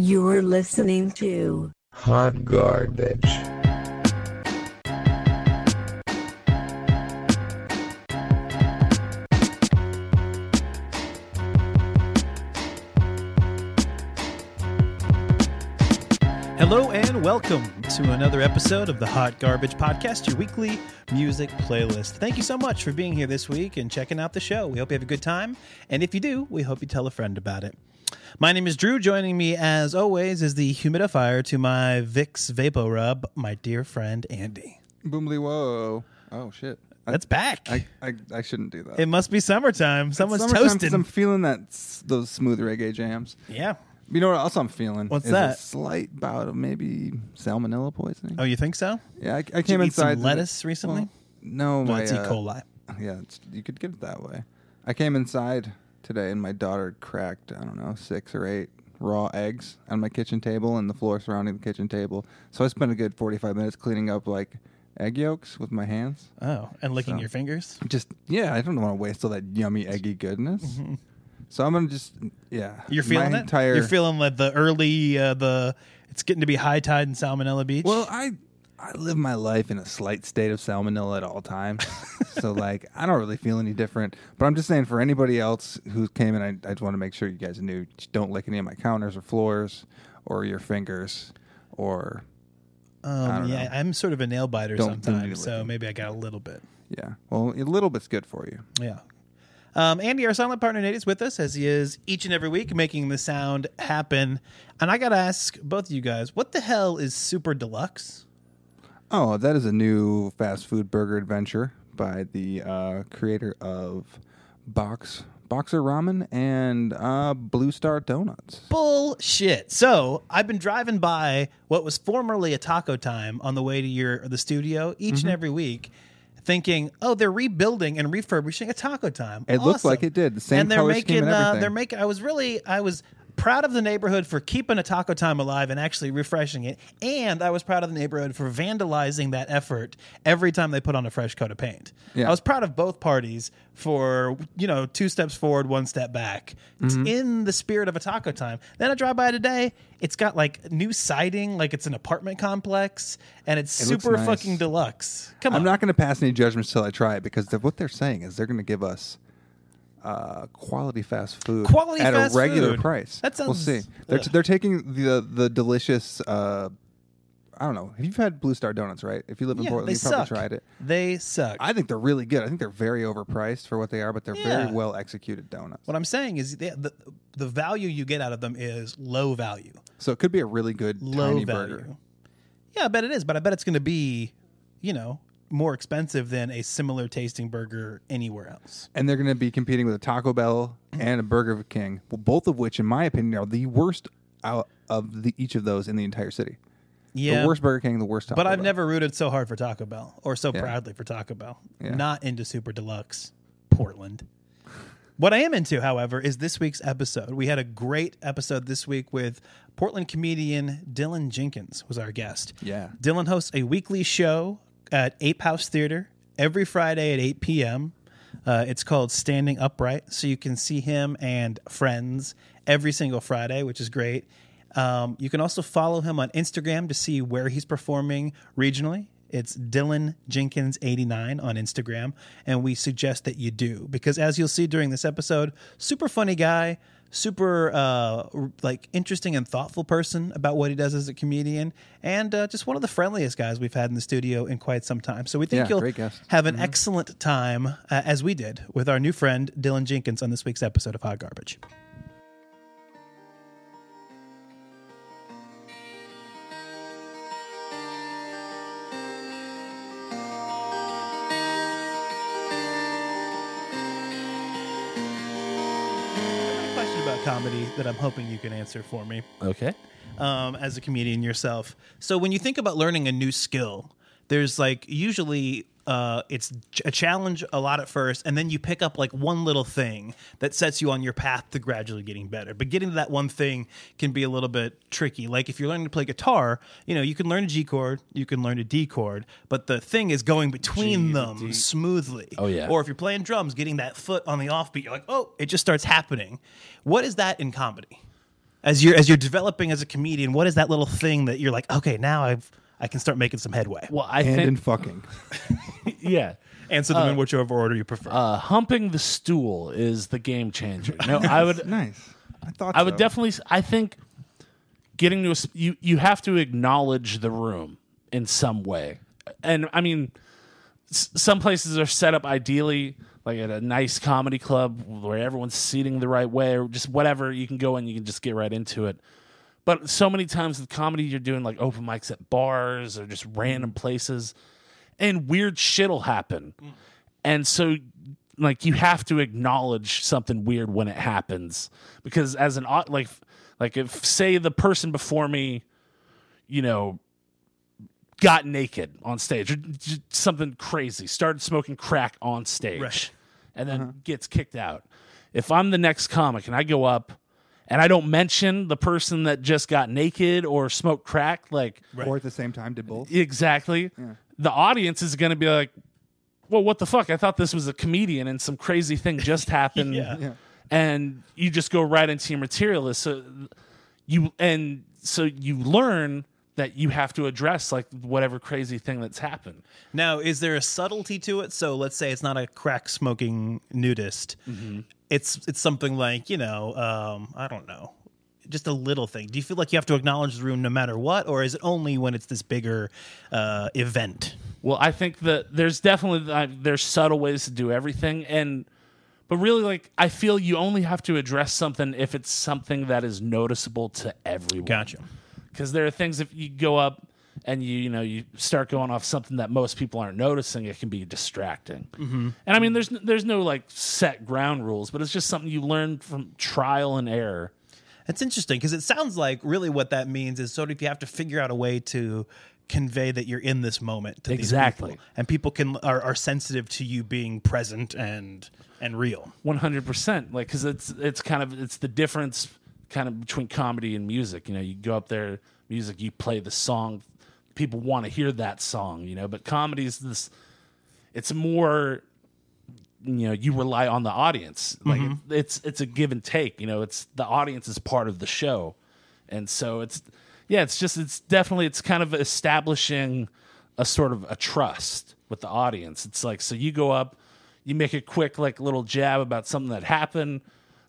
You are listening to Hot garbage. Hello and welcome to another episode of the Hot Garbage Podcast, your weekly music playlist. Thank you so much for being here this week and checking out the show. We hope you have a good time. And if you do, we hope you tell a friend about it. My name is Drew. Joining me, as always, is the humidifier to my Vicks Vapo Rub, my dear friend Andy. Boomly whoa. Oh shit. That's back. I, I I shouldn't do that. it must be summertime. Someone's Summertime. I'm feeling that those smooth reggae jams. yeah. You know what else I'm feeling? What's is that? A slight bout of maybe salmonella poisoning. Oh, you think so? yeah, I, I Did came you eat inside. some lettuce recently? well, no, my E. uh, coli. Yeah, it's, you could get it that way. I came inside today and my daughter cracked I don't know six or eight raw eggs on my kitchen table and the floor surrounding the kitchen table. So I spent a good 45 minutes cleaning up like egg yolks with my hands. Oh, and licking So- your fingers? just yeah, I don't want to waste all that yummy eggy goodness. So I'm gonna just yeah. You're feeling it. Entire, You're feeling like the early uh, the. It's getting to be high tide in Salmonella Beach. well. I I live my life in a slight state of salmonella at all times, so like I don't really feel any different. But I'm just saying for anybody else who came in, I, I just want to make sure you guys knew. Don't lick any of my counters or floors or your fingers or um, yeah, know. I'm sort of a nail biter don't sometimes, so maybe I got a little bit. yeah. Well, a little bit's good for you. Yeah. Um, Andy, our silent partner Nate, is with us as he is each and every week, making the sound happen. And I got to ask both of you guys, what the hell is Super Deluxe? Oh, that is a new fast food burger adventure by the uh, creator of Box Boxer Ramen and uh, Blue Star Donuts. Bullshit. So I've been driving by what was formerly a taco time on the way to your the studio each Mm-hmm. and every week, thinking, oh, they're rebuilding and refurbishing a taco time. It looked Awesome. like it did. The same and they're color scheme making and uh, everything. they're making. I was really I was proud of the neighborhood for keeping a taco time alive and actually refreshing it, and I was proud of the neighborhood for vandalizing that effort every time they put on a fresh coat of paint. Yeah. I was proud of both parties for you know two steps forward, one step back. It's Mm-hmm. in the spirit of a taco time. Then I drive by today. It's got like new siding, like it's an apartment complex, and it's It super nice. fucking deluxe. Come on. I'm not going to pass any judgments till I try it because what they're saying is they're going to give us uh, quality fast food Quality at a regular food. price. That we'll see. They're, ugh. they're taking the the delicious. Uh, I don't know. Have You've had Blue Star Donuts, right? If you live in yeah, Portland, you probably suck. tried it. They suck. I think they're really good. I think they're very overpriced for what they are, but they're Yeah. very well executed donuts. What I'm saying is the, the the value you get out of them is low value. So it could be a really good Low tiny value. burger. Yeah, I bet it is, but I bet it's going to be, you know, more expensive than a similar tasting burger anywhere else. And they're going to be competing with a Taco Bell and a Burger King, well, both of which, in my opinion, are the worst out of the, each of those in the entire city. Yeah. The worst Burger King, the worst Taco but I've Bell. never rooted so hard for Taco Bell or so Yeah. proudly for Taco Bell. Yeah. Not into Super Deluxe Portland. What I am into, however, is this week's episode. We had a great episode this week with Portland comedian Dylan Jenkins was our guest. Yeah. Dylan hosts a weekly show at Ape House Theater every Friday at 8 p.m. Uh, it's called Standing Upright, so you can see him and friends every single Friday, which is great. Um, you can also follow him on Instagram to see where he's performing regionally. It's Dylan Jenkins 89 on Instagram, and we suggest that you do because, as you'll see during this episode, super funny guy, super uh, like interesting and thoughtful person about what he does as a comedian, and uh, just one of the friendliest guys we've had in the studio in quite some time. So we think Yeah, you'll have an excellent time, uh, as we did with our new friend Dylan Jenkins on this week's episode of Hot Garbage. Comedy that I'm hoping you can answer for me Okay. um, as a comedian yourself. So when you think about learning a new skill, there's like usually uh, it's a challenge a lot at first, and then you pick up like one little thing that sets you on your path to gradually getting better. But getting to that one thing can be a little bit tricky. Like if you're learning to play guitar, you know, you can learn a G chord, you can learn a D chord, but the thing is going between them smoothly. Oh, yeah. Or if you're playing drums, getting that foot on the offbeat, you're like, oh, it just starts happening. What is that in comedy? as you're as you're developing as a comedian, what is that little thing that you're like, okay, now I've I can start making some headway. Well, I and think in fucking. yeah. Answer them in whichever order you prefer. Uh, humping the stool is the game changer. No, I would nice. I thought I would so. definitely. s- I think getting to a s- you you have to acknowledge the room in some way, and I mean, s- some places are set up ideally like at a nice comedy club where everyone's seating the right way, or just whatever. You can go and you can just get right into it. But so many times with comedy, you're doing like open mics at bars or just random mm. places, and weird shit'll happen. Mm. And so like you have to acknowledge something weird when it happens because as an like like if say the person before me you know got naked on stage or something crazy started smoking crack on stage Right. and then uh-huh. gets kicked out if i'm the next comic and i go up and i don't mention the person that just got naked or smoked crack like Or at the same time, did both. Exactly. The audience is going to be like, well, what the fuck? I thought this was a comedian and some crazy thing just happened. Yeah. Yeah. And you just go right into your material. So you, and so you learn that you have to address like whatever crazy thing that's happened. Now, is there a subtlety to it? So let's say it's not a crack smoking nudist. Mm-hmm. It's it's something like you know, um, I don't know, just a little thing. Do you feel like you have to acknowledge the room no matter what, or is it only when it's this bigger uh, event? Well, I think that there's definitely uh, there's subtle ways to do everything, and but really, like I feel you only have to address something if it's something that is noticeable to everyone. Gotcha. because there are things if you go up and you you know you start going off something that most people aren't noticing it can be distracting mm-hmm. and i mean there's there's no like set ground rules but it's just something you learn from trial and error That's interesting because it sounds like really what that means is sort of you have to figure out a way to convey that you're in this moment to Exactly. people. and people can are, are sensitive to you being present and and real. 100% like because it's it's kind of it's the difference kind of between comedy and music you know you go up there music you play the song people want to hear that song you know? But comedy is this it's more you know you rely on the audience. Like mm-hmm. it's it's a give and take you know? It's the audience is part of the show. And so it's yeah it's just it's definitely it's kind of establishing a sort of a trust with the audience. It's like so you go up you make a quick like little jab about something that happened.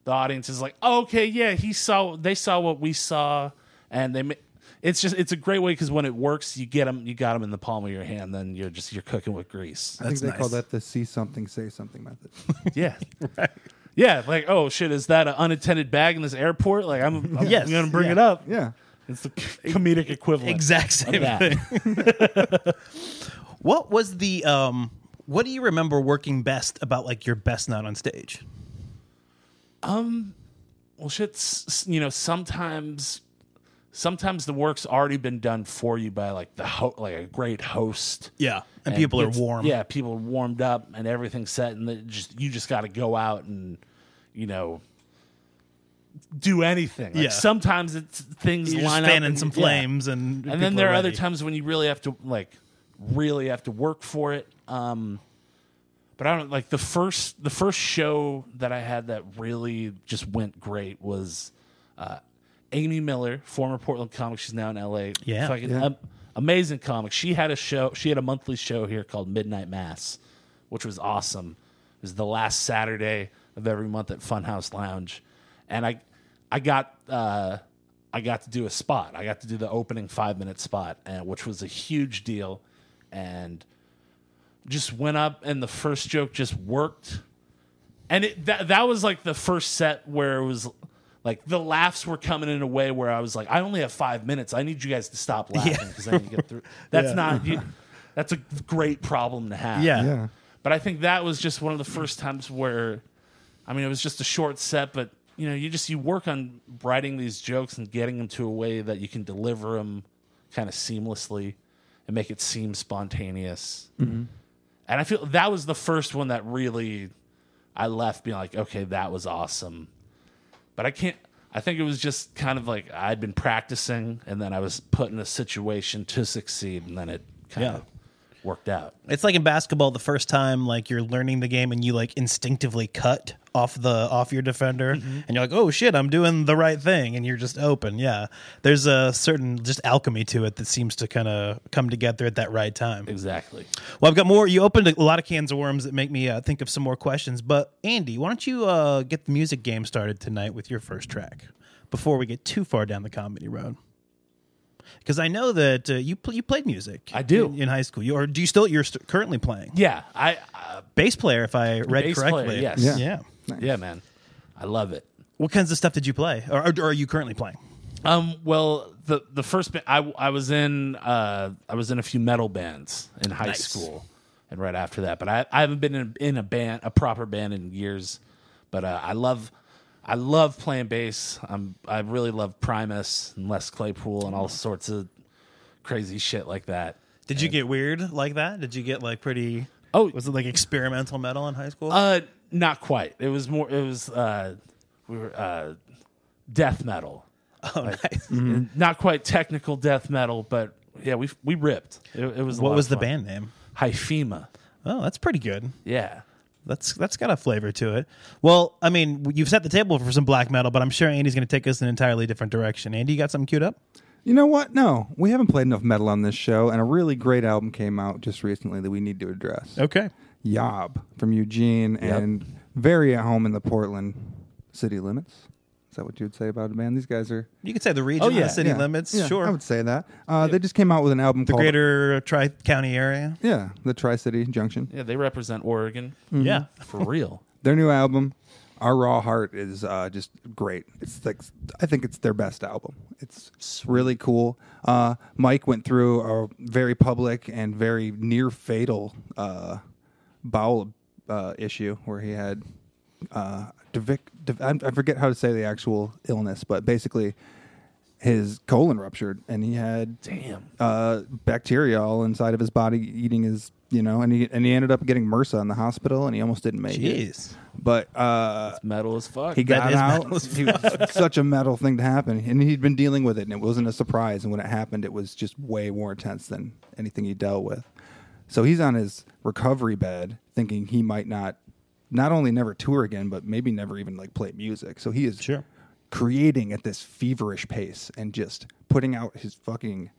The audience is like oh, okay yeah he saw they saw what we saw and they it's just it's a great way because when it works you get them you got them in the palm of your hand then you're just you're cooking with grease I think That's they call that the see something, say something method. yeah. Yeah, like oh shit, is that an unattended bag in this airport? Like I'm, I'm Yes, gonna bring yeah. it up. yeah. It's the comedic equivalent. Exact of same that. thing. What was the um what do you remember working best about like your best night on stage? Um, well, shit's you know sometimes sometimes the work's already been done for you by like the ho- like a great host. Yeah. And, people are warm. Yeah, people are warmed up and everything's set, and just you just got to go out and you know do anything. Like, Yeah. Sometimes it's things You're line up and- some yeah. flames and and then there are other times when you really have to like really have to work for it um but i don't like the first the first show that i had that really just went great was uh amy miller former portland comic she's now in la Yeah. Fucking Yeah. am- amazing comic she had a show she had a monthly show here called midnight mass which was awesome it was the last saturday of every month at funhouse lounge and i i got uh I got to do a spot. I got to do the opening five minute spot, and which was a huge deal, and just went up, and the first joke just worked, and it that that was like the first set where it was like the laughs were coming in a way where I was like, I only have five minutes. I need you guys to stop laughing because I need to get through. That's not. You, that's a great problem to have. Yeah. Yeah. But I think that was just one of the first times where, I mean, it was just a short set, but you know, you just you work on writing these jokes and getting them to a way that you can deliver them kind of seamlessly and make it seem spontaneous. Mm-hmm. And I feel that was the first one that really I left being like, okay, that was awesome. But I can't. I think it was just kind of like I'd been practicing, and then I was put in a situation to succeed, and then it kind Yeah. of worked out. It's like in basketball, the first time like you're learning the game and you like instinctively cut off the off your defender, and you're like, oh shit, I'm doing the right thing, and you're just open. Yeah, there's a certain just alchemy to it that seems to kind of come together at that right time. Exactly. Well, I've got more. You opened a lot of cans of worms that make me uh, think of some more questions. But Andy, why don't you uh, get the music game started tonight with your first track before we get too far down the comedy road? Because I know that uh, you pl- you played music. I do. in, in high school. You or do you still? You're st- currently playing Yeah, I uh, bass player, if I read Bass correctly. player, yes. Yeah. Yeah. yeah, man, I love it. What kinds of stuff did you play, or, or, or are you currently playing? Um, well, the the first ba- I I was in uh I was in a few metal bands in high Nice. school, and right after that, but I I haven't been in, in a band a proper band in years, but uh, I love. I love playing bass. I'm, I really love Primus and Les Claypool and all sorts of crazy shit like that. Did you get weird like that? Did you get like pretty? Oh, Was it like experimental metal in high school? Uh, not quite. It was more. It was uh, we were uh, death metal. oh, nice. Not quite technical death metal, but yeah, we we ripped. It, it was. a What lot was of the fun. band name? Hyphema. Oh, that's pretty good. Yeah. That's that's got a flavor to it. Well, I mean, you've set the table for some black metal, but I'm sure Andy's going to take us in an entirely different direction. Andy, you got something queued up? You know what? No, we haven't played enough metal on this show, and a really great album came out just recently that we need to address. Okay. Yob from Eugene and very at home in the Portland city limits. Is that what you would say about a band? These guys are You could say the region, Oh, yeah. the city yeah, limits, yeah, sure. I would say that. Uh, They just came out with an album called the called greater Tri County area. yeah, the Tri City Junction. Yeah, they represent Oregon Yeah. for real. Their new album, Our Raw Heart, is uh, just great. It's like I think it's their best album. It's really cool. Uh, Mike went through a very public and very near fatal uh, bowel uh, issue where he had uh, divic, div- I forget how to say the actual illness, but basically his colon ruptured and he had Damn. uh, bacteria all inside of his body eating his you know and he and he ended up getting MRSA in the hospital and he almost didn't make it Jeez. but uh, Metal as fuck. he got out. He was such a metal thing to happen, and he'd been dealing with it, and it wasn't a surprise. And when it happened, it was just way more intense than anything he dealt with. So he's on his recovery bed, thinking he might not, not only never tour again, but maybe never even like play music. So he is Sure. creating at this feverish pace and just putting out his fucking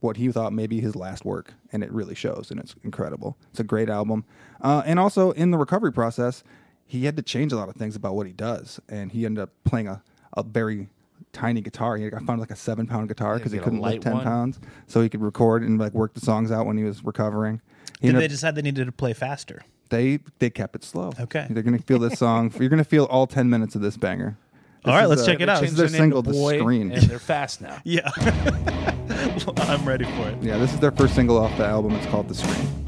what he thought maybe his last work, and it really shows, and it's incredible. It's a great album, uh, and also in the recovery process, he had to change a lot of things about what he does, and he ended up playing a, a very tiny guitar. He I found like a seven pound guitar because he couldn't lift ten one. pounds, so he could record and like work the songs out when he was recovering. He Did they up- decide they needed to play faster? They they kept it slow. Okay. they're gonna feel this song. You're gonna feel all ten minutes of this banger. All This right, is, let's uh, check it out. This is their their single, to "The Boy, Screen." and they're fast now. Yeah. I'm ready for it. Yeah, this is their first single off the album. It's called The Screen.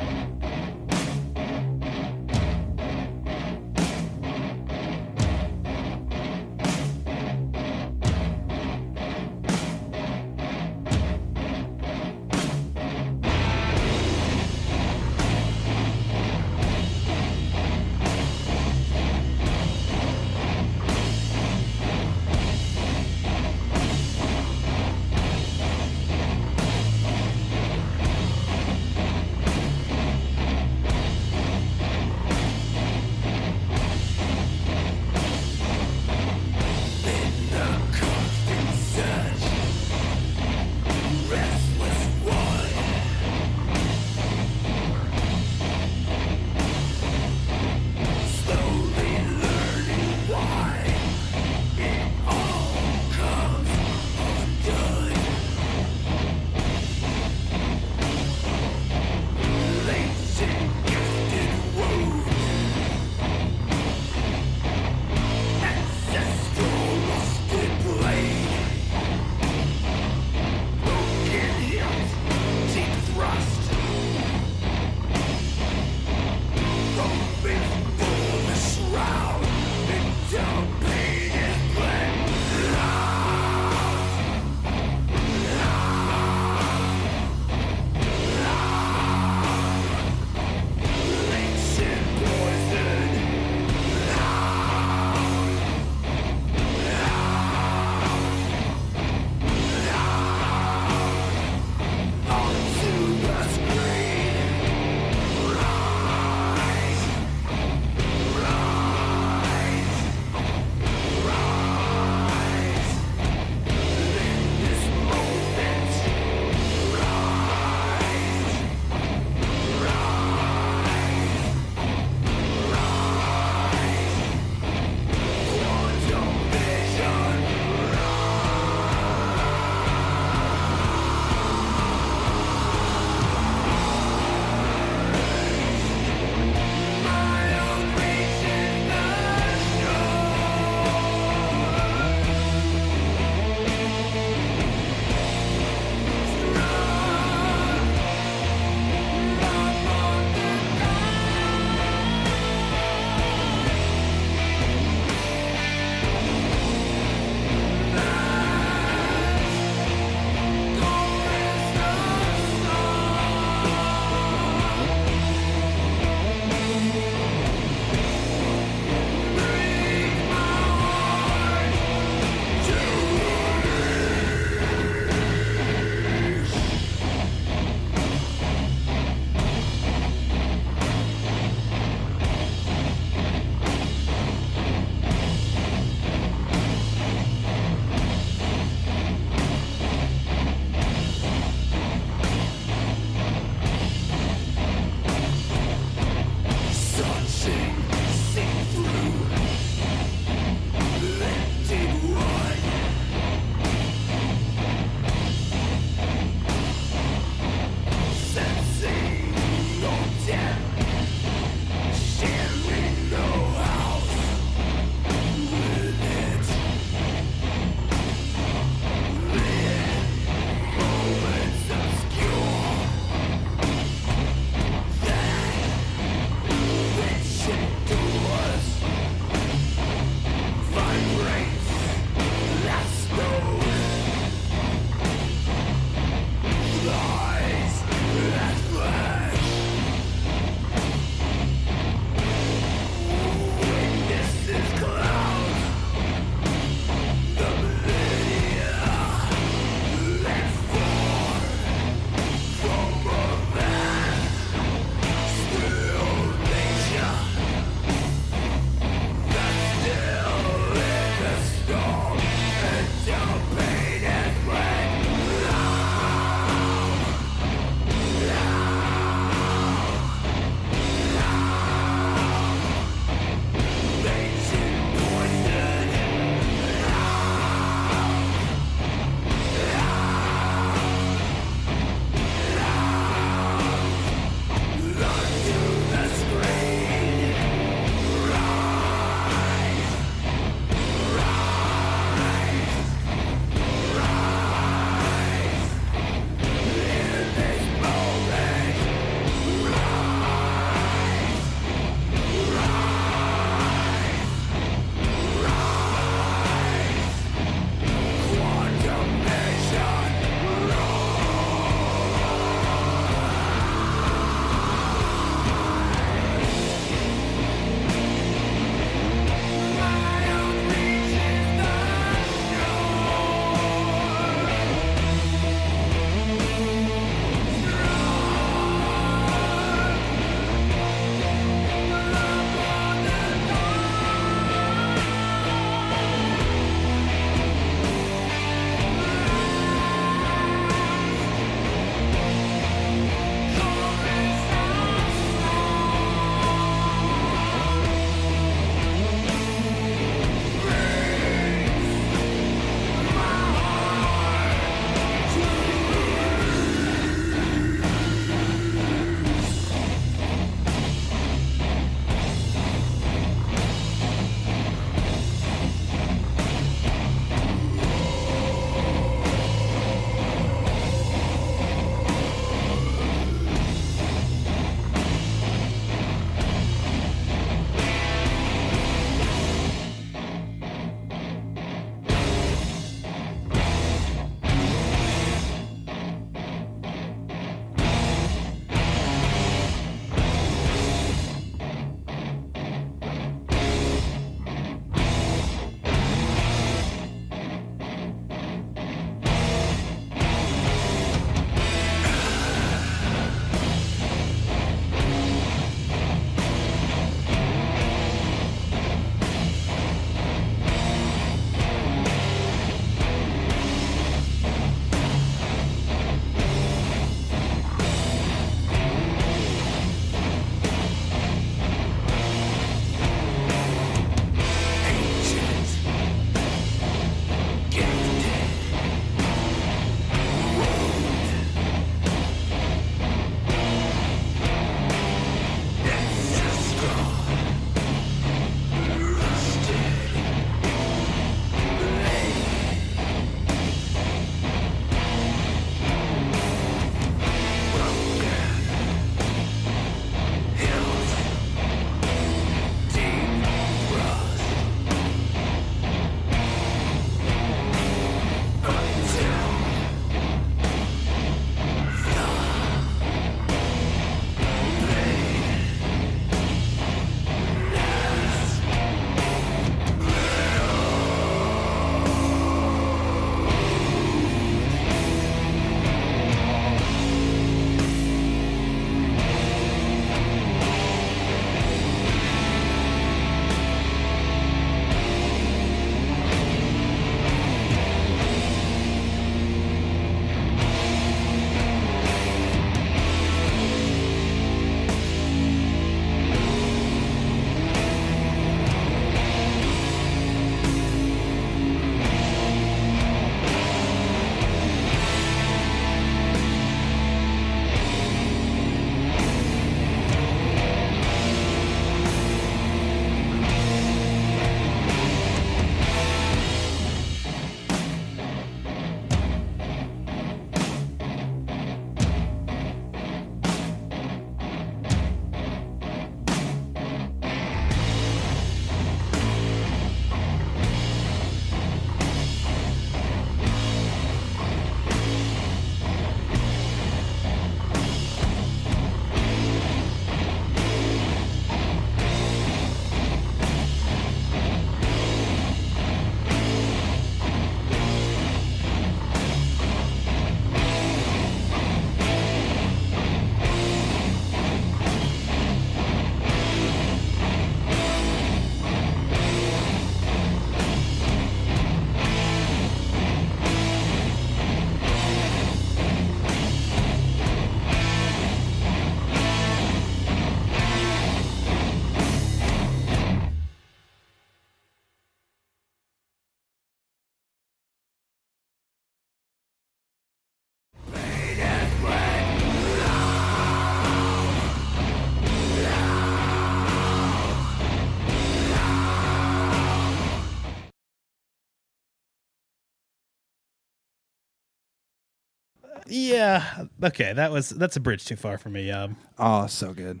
Yeah. Okay, that was that's a bridge too far for me. Um, Oh, so good.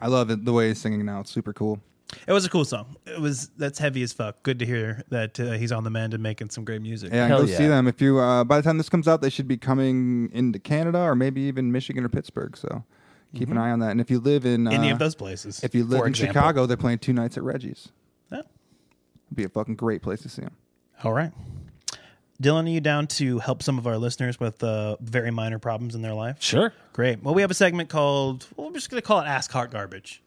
I love it. The way he's singing now. It's super cool. it was a cool song. It was that's heavy as fuck. Good to hear that uh, he's on the mend and making some great music. Yeah, go yeah. see them. If you uh, by the time this comes out, they should be coming into Canada or maybe even Michigan or Pittsburgh. So keep an eye on that. And if you live in uh, Mm-hmm. Any of those places. if you live in example. Chicago, they're playing two nights at Reggie's. Yeah. It'd be a fucking great place to see them. All right. Dylan, are you down to help some of our listeners with uh, very minor problems in their life? Sure. Great. Well, we have a segment called, well, we're just going to call it Ask Heart Garbage.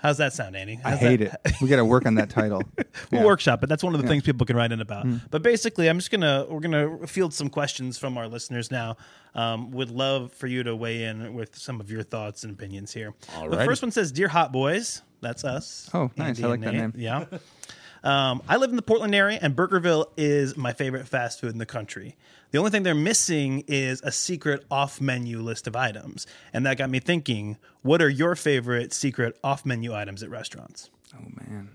How's that sound, Andy? I hate that- it. We got to work on that title. We'll Yeah. workshop it. That's one of the things people can write in about. But basically, I'm just gonna we're gonna field some questions from our listeners now. Um, would love for you to weigh in with some of your thoughts and opinions here. The first one says, "Dear Hot Boys," that's us. Oh, nice. I like that Nate. name. Yeah. Um, I live in the Portland area, and Burgerville is my favorite fast food in the country. The only thing they're missing is a secret off menu list of items. And that got me thinking what are your favorite secret off menu items at restaurants? Oh man.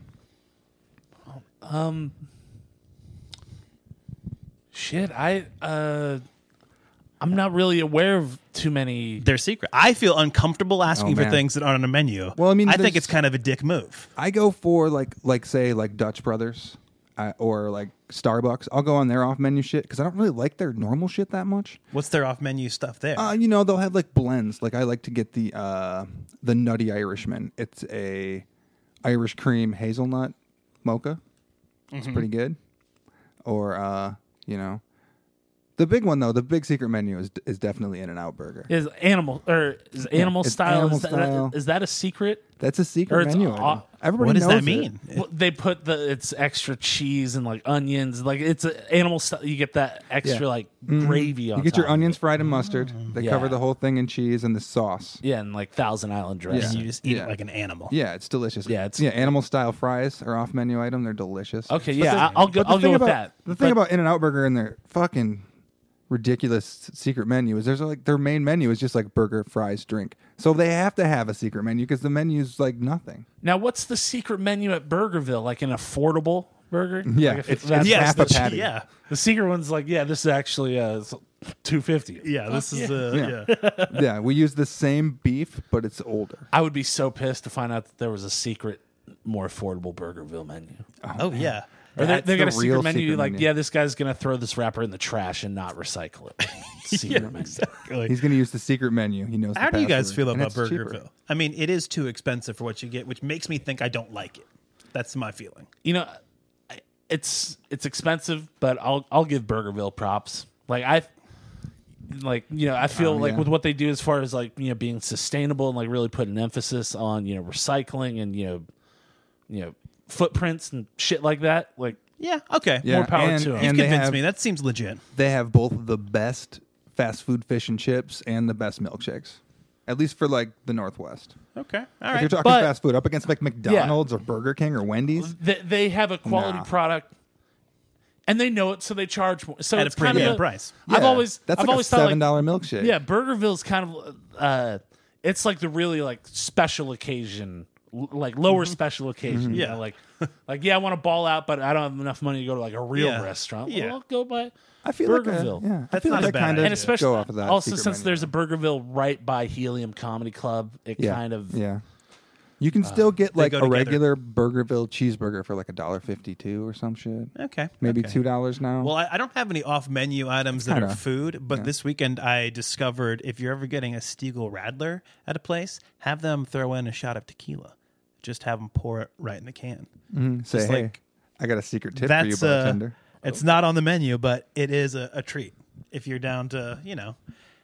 Um, Shit, I uh, I'm not really aware of too many. They're secret. I feel uncomfortable asking Oh, for man. things that aren't on a menu. Well, I mean, I think there's- it's kind of a dick move. I go for like like say like Dutch Brothers uh, or like Starbucks. I'll go on their off menu shit because I don't really like their normal shit that much. What's their off menu stuff there? Uh, you know, they'll have like blends. Like I like to get the uh the Nutty Irishman. It's a Irish cream hazelnut mocha. It's Mm-hmm. pretty good. Or uh, you know, the big one though, the big secret menu is is definitely In-N-Out Burger. Is animal or is animal it's style? animal is, that, style. is that a secret? That's a Or secret it's menu. off- item. Everybody what does knows that it. mean? Well, they put the it's extra cheese and like onions. Like it's a animal style. You get that extra Yeah. like mm-hmm. gravy on. You get your top of onions it. fried in mustard. They Yeah. cover the whole thing in cheese and the sauce. Yeah, and like Thousand Island dressing. and you just eat Yeah. it like an animal. Yeah, it's delicious. Yeah, it's- yeah. Animal style fries are off menu item. They're delicious. Okay, But yeah, the- I- I'll go. but the I'll thing go with about, that. The thing But- about In-N-Out Burger and their fucking ridiculous secret menu is there's like their main menu is just like burger, fries, drink. So they have to have a secret menu because the menu's like nothing. now, what's the secret menu at Burgerville? Like an affordable burger? Yeah, Like if it's- that's- it's Yes, half a the- patty. Yeah, The secret one's like, yeah, this is actually uh, two fifty. yeah. This is uh, Yeah. yeah. yeah, we use the same beef, but it's older. I would be so pissed to find out that there was a secret, more affordable Burgerville menu. Oh yeah. Or they, That's they got the a secret real menu. secret like, menu. yeah, this guy's gonna throw this wrapper in the trash and not recycle it. Secret menu. Exactly. He's going to use the secret menu. He knows. How the do you guys password, feel and about it's cheaper. Burgerville? I mean, it is too expensive for what you get, which makes me think I don't like it. That's my feeling. you know, I- it's it's expensive, but I'll I'll give Burgerville props. Like I, like you know, I feel Oh, like yeah. with what they do as far as like you know being sustainable and like really putting an emphasis on you know recycling and you know, you know footprints and shit like that. Like Yeah. Okay. Yeah, More power and, to 'em. You've and they convinced have, me. That seems legit. they have both the best fast food fish and chips and the best milkshakes. At least for like the Northwest. Okay. All If you're right. talking But- fast food, up against like McDonald's or Burger King or Wendy's, they, they have a quality Nah. product. And they know it, so they charge more. So At a it's kind of premium a- price. I've Yeah, always, that's I've like always a thought like, seven dollar milkshake. Yeah, Burgerville's kind of uh it's like the really like special occasion l- like lower mm-hmm. special occasion. Mm-hmm. Yeah. Yeah. like like yeah, I want to ball out, but I don't have enough money to go to like a real Yeah. restaurant. Yeah. Well, I'll go by I feel like Burgerville. a, yeah, I That's feel not like a bad kind idea. of and especially go off of that. also secret since menu. there's a Burgerville right by Helium Comedy Club, it yeah, kind of yeah. You can uh, still get like go a together. regular Burgerville cheeseburger for like a dollar fifty two or some shit. Okay. Maybe okay. two dollars now. Well, I, I don't have any off-menu items that are kinda- food, but yeah. this weekend I discovered if you're ever getting a Stiegl Radler at a place, have them throw in a shot of tequila. Just have them pour it right in the can. Mhm. Say just hey, like- I got a secret tip for you, uh, bartender. it's not on the menu, but it is a, a treat if you're down to you know.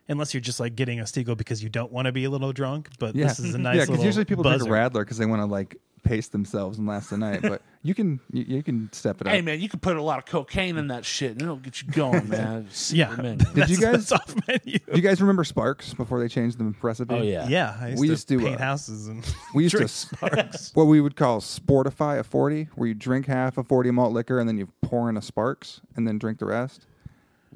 Unless you're just like getting a Stiegl because you don't want to be a little drunk, but yeah, this is a nice yeah. little usually people buzzer. drink a Radler because they want to like pace themselves and last the night. but you can you, you can step it up. Hey man, you can put a lot of cocaine in that shit and it'll get you going, man. Yeah, Secret. Did you guys- that's off menu? Do you guys remember Sparks before they changed the recipe? Oh yeah. Yeah, I used We to used to, paint uh, houses and We used drink to Sparks. what we would call sportify a 40 where you drink half a 40 malt liquor and then you pour in a sparks and then drink the rest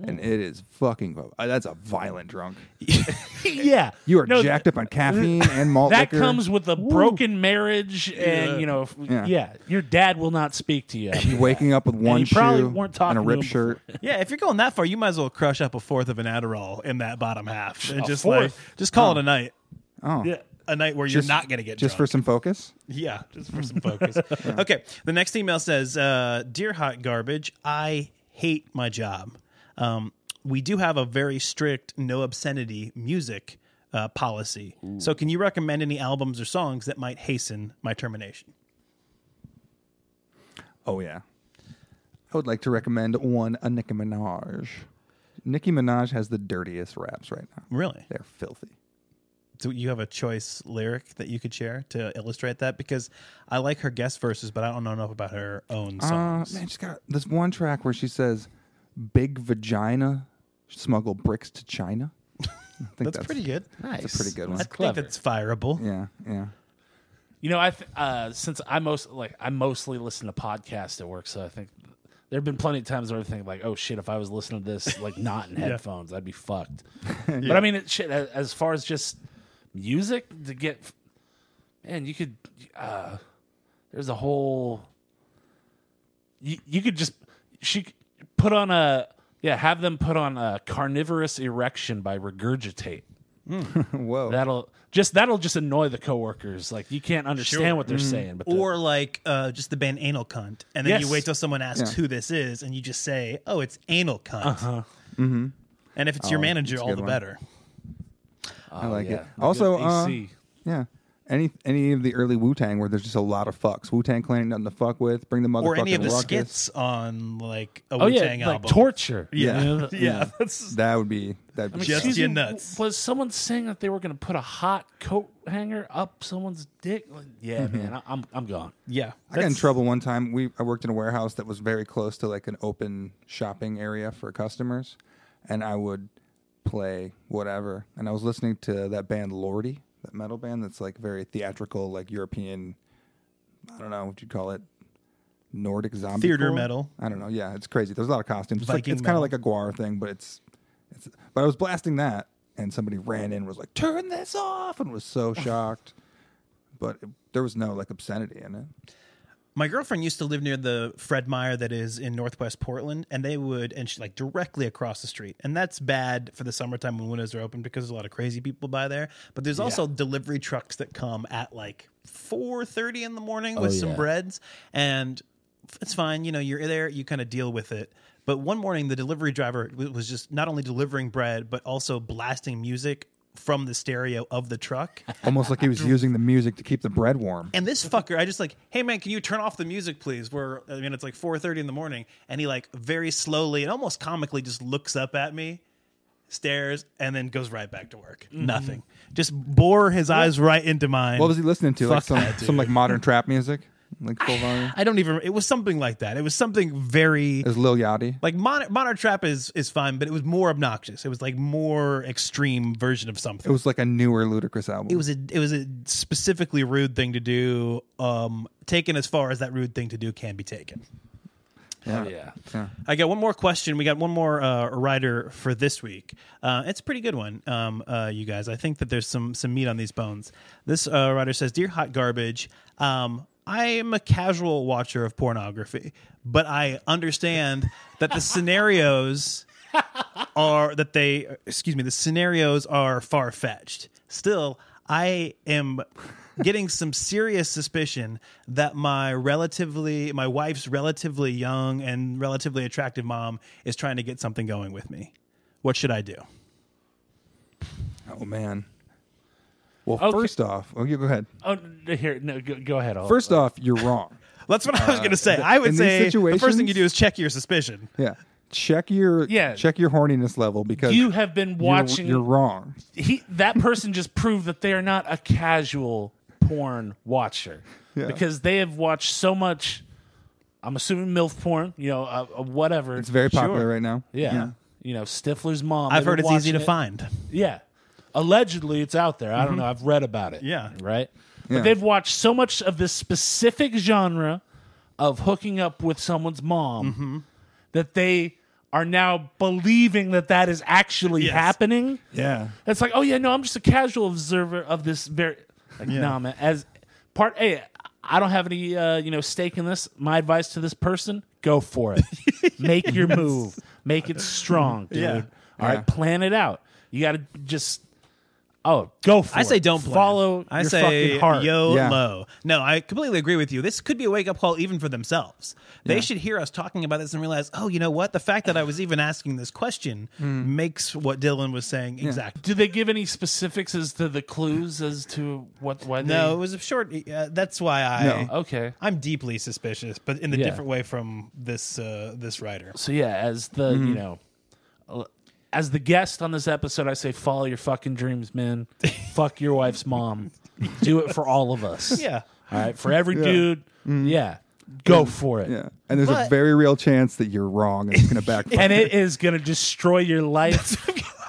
and it is fucking. uh, That's a violent drunk. yeah, You are No, jacked up on caffeine and malt That liquor. comes with a broken marriage, and you know, if- Yeah. yeah. your dad will not speak to you. You waking up with one you probably shoe weren't and talking a to ripped him shirt. Yeah, if you're going that far, you might as well crush up a fourth of an Adderall in that bottom half and A just fourth? like just call it a night. Oh, Yeah. A night where you're not going to get just for drunk. some focus. Yeah, just for some focus. Okay, the next email says, uh, "Dear Hot Garbage, I hate my job. Um, we do have a very strict no obscenity music uh, policy. So, can you recommend any albums or songs that might hasten my termination?" Oh yeah, I would like to recommend one a Nicki Minaj. Nicki Minaj has the dirtiest raps right now. Really? They're filthy. Do you have a choice lyric that you could share to illustrate that? Because I like her guest verses, but I don't know enough about her own Uh, songs. man, she's got this one track where she says, "Big vagina, smuggle bricks to China." I think that's, pretty good. That's a pretty good one. I think that's fireable. Yeah, yeah. You know, I th- uh, since I most like I mostly listen to podcasts at work, so I think there have been plenty of times where I think like, oh shit, if I was listening to this like not in headphones, I'd be fucked. But I mean, it, shit. a- As far as just music to get, man, you could. Uh, there's a whole. You you could just she could put on a yeah have them put on a carnivorous erection by regurgitate. Whoa. That'll just that'll just annoy the coworkers. Like you can't understand Sure. what they're saying. But the- Or like uh, just the band Anal Cunt, and then you wait till someone asks Yeah. who this is, and you just say, "Oh, it's Anal Cunt." Uh-huh. And if it's your Oh, manager, that's a all good the one. better. I like yeah, it. Also, uh, AC. yeah. Any any of the early Wu Tang where there's just a lot of fucks. Wu Tang Clan ain't nothing to fuck with. Bring the motherfucking Or any of the ruckus. skits on like a oh Wu yeah, Tang like album. torture. Yeah, You know? yeah. That's That would be that. I mean, Just excuse you nuts. Was someone saying that they were going to put a hot coat hanger up someone's dick? Like, Yeah, mm-hmm. man, I, I'm I'm gone. yeah. I got in trouble one time. We I worked in a warehouse that was very close to like an open shopping area for customers, and I would play whatever. And I was listening to that band Lordi, that metal band that's like very theatrical, like European. I don't know what you'd call it. Nordic zombie Theater metal. I don't know. Yeah, it's crazy. There's a lot of costumes. It's, like, it's kind of like a Gwar thing, but it's, it's. But I was blasting that, and somebody ran in and was like, "Turn this off!" and was so shocked. But it, there was no like obscenity in it. My girlfriend used to live near the Fred Meyer that is in Northwest Portland, and they would, and she like directly across the street, and that's bad for the summertime when windows are open because there's a lot of crazy people by there. But there's also delivery trucks that come at like four thirty in the morning oh, with some yeah. breads, and it's fine. You know, you're there, you kind of deal with it. But one morning, the delivery driver was just not only delivering bread, but also blasting music from the stereo of the truck. Almost like he was using the music to keep the bread warm. And this fucker, I just like, hey man, can you turn off the music, please? We're, I mean, it's like four thirty in the morning, and he like very slowly and almost comically just looks up at me, stares, and then goes right back to work. Mm-hmm. Nothing. Just bore his eyes right into mine. What was he listening to? Like some that, dude. some like modern trap music, like full volume. I don't even. It was something like that. It was something very It was Lil Yachty? like modern, modern trap is is fine, but it was more obnoxious. It was like more extreme version of something. It was like a newer Ludacris album. it was a it was a specifically rude thing to do. Um, taken as far as that rude thing to do can be taken. Oh yeah. yeah. I got one more question. We got one more uh, writer for this week. Uh, it's a pretty good one, um, uh, you guys. I think that there's some some meat on these bones. This uh, writer says, "Dear Hot Garbage, um, I am a casual watcher of pornography, but I understand that the scenarios are that they excuse me the scenarios are far fetched. Still, I am getting some serious suspicion that my relatively my wife's relatively young and relatively attractive mom is trying to get something going with me. What should I do? Oh man. Well, Okay. first off, oh, you go ahead. Oh, here, no, go, go ahead. I'll- First off, you're wrong. That's what I was going to say. I would say the first thing you do is check your suspicion. Yeah, check your Yeah. check your horniness level because you have been you're- watching. You're, wrong. he that person just proved that they are not a casual porn watcher Yeah. because they have watched so much. I'm assuming milf porn, you know, uh, uh, whatever. It's very popular Sure. right now. yeah. You know, Stifler's mom. I've heard it's easy to it. find. Yeah. Allegedly, it's out there. I don't know. I've read about it. Yeah. Right? Yeah. But they've watched so much of this specific genre of hooking up with someone's mom that they are now believing that that is actually Yes. happening. Yeah. It's like, oh yeah, no, I'm just a casual observer of this very. Like, No, man. As part, hey, I don't have any, uh, you know, stake in this. My advice to this person: go for it. Make your move. Make it strong, dude. Yeah. All right, Yeah. plan it out. You got to just. Oh, go for I it. say don't plan. follow. I your say fucking heart. yo Yeah. low. No, I completely agree with you. This could be a wake up call even for themselves. They should hear us talking about this and realize, oh, you know what? The fact that I was even asking this question Hmm. makes what Dylan was saying exact. Do they give any specifics as to the clues as to what? Why? They, No, it was a short. Uh, that's why I. No. Okay. I'm deeply suspicious, but in a Yeah. different way from this uh, this writer. So yeah, as the Mm-hmm. you know, uh, as the guest on this episode, I say follow your fucking dreams, man. Fuck your wife's mom. Do it for all of us. Yeah. All right. For every dude. Mm-hmm. Yeah. Go for it. Yeah. And there's a But- very real chance that you're wrong and it's going to backfire. And it is gonna destroy your life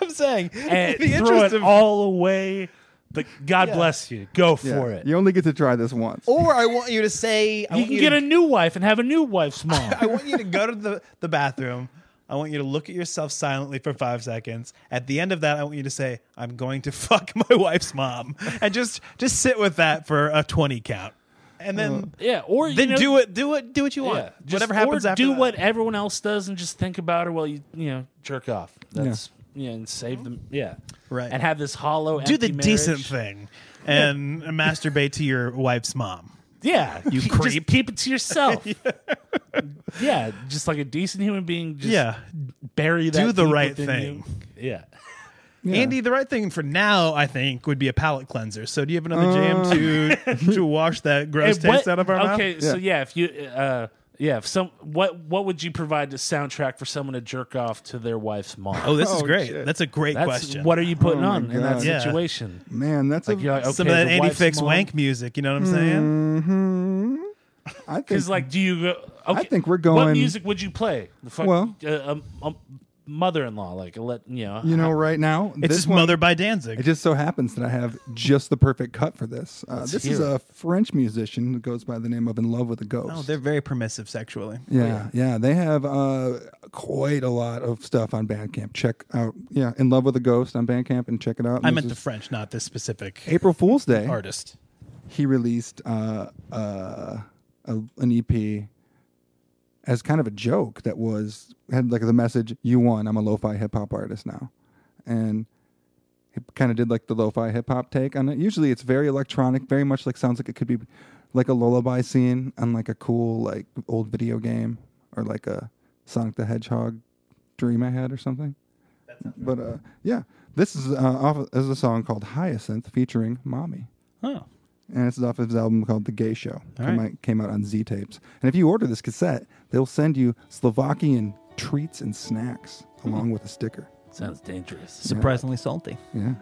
I'm saying, and in the throw interest it of, all away. But God Yeah. bless you. Go Yeah. for it. You only get to try this once. or I want you to say, I you want can you get to a new wife and have a new wife's mom. I want you to go to the, the bathroom. I want you to look at yourself silently for five seconds. At the end of that, I want you to say, I'm going to fuck my wife's mom. And just just sit with that for a 20 count. And then uh, yeah. Or you then know, do it do it do what you want. Yeah, just- Whatever happens or after do that. what everyone else does and just think about it while you you know jerk off. That's yeah, and save them. Yeah, Right. And have this hollow. do the empty decent thing and masturbate to your wife's mom. Yeah, You Just keep it to yourself. yeah. just like a decent human being. Just Yeah. bury that. Do the right thing. you. Yeah. Yeah. Andy, the right thing for now, I think, would be a palate cleanser. So do you have another jam to to wash that gross what- taste out of our mouth? okay, so Yeah. yeah, if you. uh yeah, if some what what would you provide to soundtrack for someone to jerk off to their wife's mom? Oh, this is Oh, great. shit. That's a great That's question. what are you putting Oh my on in that God. Yeah. situation? Man, that's Like a. you're like, okay, Some of that the Andy wife's Fix mom- wank music. You know what I'm saying? Mhm. I think. Because like, do you go? Okay, think we're going What going- music would you play? The fuck, Well- uh, um, um, mother-in-law, like let you know. you know, right now, It's this just one, Mother by Danzig. It just so happens that I have just the perfect cut for this. Uh, this is hear a French musician who goes by the name of In Love with a Ghost. oh, they're very permissive sexually. yeah, yeah, they have uh, quite a lot of stuff on Bandcamp. Check out, yeah, In Love with a Ghost on Bandcamp and check it out. I meant the French, not this specific April Fool's Day. artist. He released uh, uh, a, an EP as kind of a joke that was had like the message "You won. I'm a lo-fi hip hop artist now," and he kind of did like the lo-fi hip hop take on it. Usually, it's very electronic, very much like sounds like it could be like a lullaby scene on like a cool like old video game or like a Sonic the Hedgehog dream I had or something. But uh, yeah, this is uh, off this is a song called Hyacinth featuring Mommy Oh, and it's off his album called The Gay Show. All Came, right. out, came out on Z tapes. And if you order this cassette, they'll send you Slovakian treats and snacks along hmm. with a sticker. Sounds dangerous. Surprisingly salty. Yeah.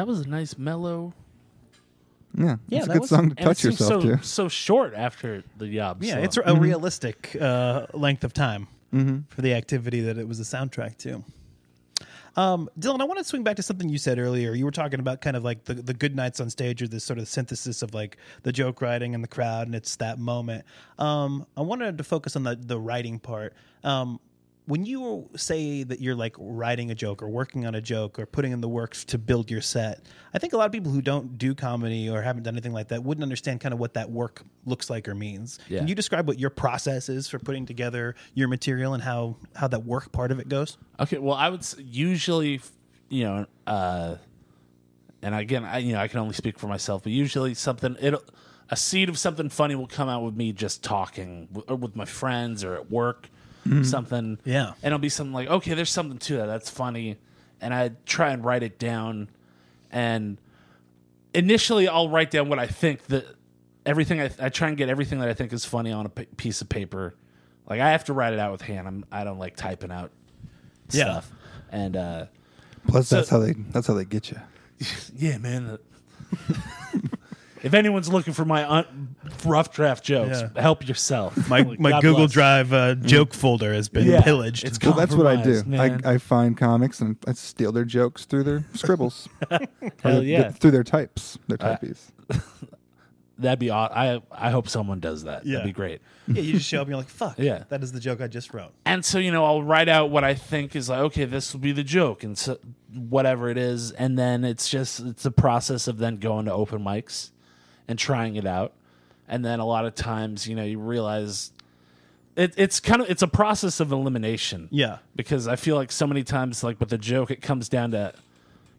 That was a nice mellow. Yeah, Yeah, it's a that good was- song to And it touch seems yourself so to. so short after the yob. Yeah, song. it's a realistic uh, length of time for the activity that it was a soundtrack to. Um, Dylan, I want to swing back to something you said earlier. You were talking about kind of like the, the good nights on stage or this sort of synthesis of like the joke writing and the crowd, and it's that moment. Um, I wanted to focus on the, the writing part. Um, when you say that you're like writing a joke or working on a joke or putting in the works to build your set, I think a lot of people who don't do comedy or haven't done anything like that wouldn't understand kind of what that work looks like or means. Yeah. Can you describe what your process is for putting together your material and how how that work part of it goes? Okay, well, I would usually, you know, uh, and again, I you know, I can only speak for myself, but usually something it will a seed of something funny will come out with me just talking or with my friends or at work, something. Yeah. and it'll be something like, okay, there's something to that. That's funny, and I try and write it down, and initially I'll write down what I think that everything I, I try and get everything that I think is funny on a p- piece of paper. Like I have to write it out with hand. I'm I don't like typing out Yeah. stuff. And uh, Plus, So- that's how they that's how they get you. yeah, man. the- if anyone's looking for my un- rough draft jokes, Yeah. help yourself. My my God Google bless. Drive uh, joke folder has been Yeah. pillaged. It's Well, that's what I do. compromised, man. I, I find comics and I steal their jokes through their scribbles. Or Hell their- yeah. through their types, their Uh, typees. That'd be aw- I I hope someone does that. Yeah. That'd be great. yeah, you just show up and you're like, "Fuck, Yeah. that is the joke I just wrote." and so you know i'll write out what i think is like okay this will be the joke and so whatever it is and then it's just it's a process of then going to open mics and trying it out and then a lot of times you know you realize it, it's kind of it's a process of elimination Yeah. because i feel like so many times like with the joke it comes down to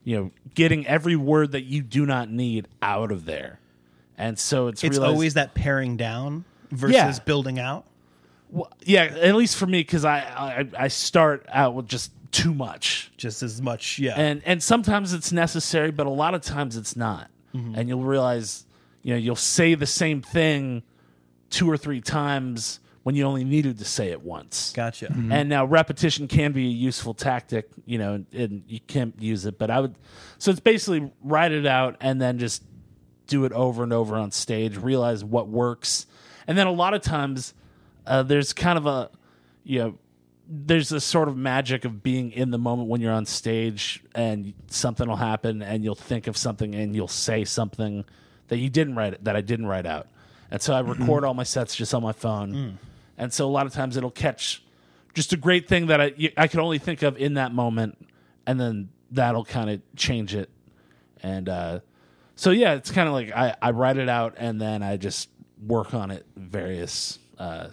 you know getting every word that you do not need out of there and so it's It's realized- always that paring down versus Yeah. building out. well, yeah at least for me because I, I i start out with just too much Just as much, yeah. and and sometimes it's necessary but a lot of times it's not Mm-hmm. and you'll realize you know you'll say the same thing two or three times when you only needed to say it once. Gotcha. and now repetition can be a useful tactic you know and, and you can't use it but i would so it's basically write it out and then just do it over and over on stage realize what works. And then a lot of times uh, there's kind of a you know there's this sort of magic of being in the moment when you're on stage and something will happen and you'll think of something and you'll say something that you didn't write that I didn't write out. And so I record all my sets just on my phone. And so a lot of times it'll catch just a great thing that I you- I could only think of in that moment and then that'll kind of change it. And uh so yeah, it's kind of like I I write it out and then I just work on it various uh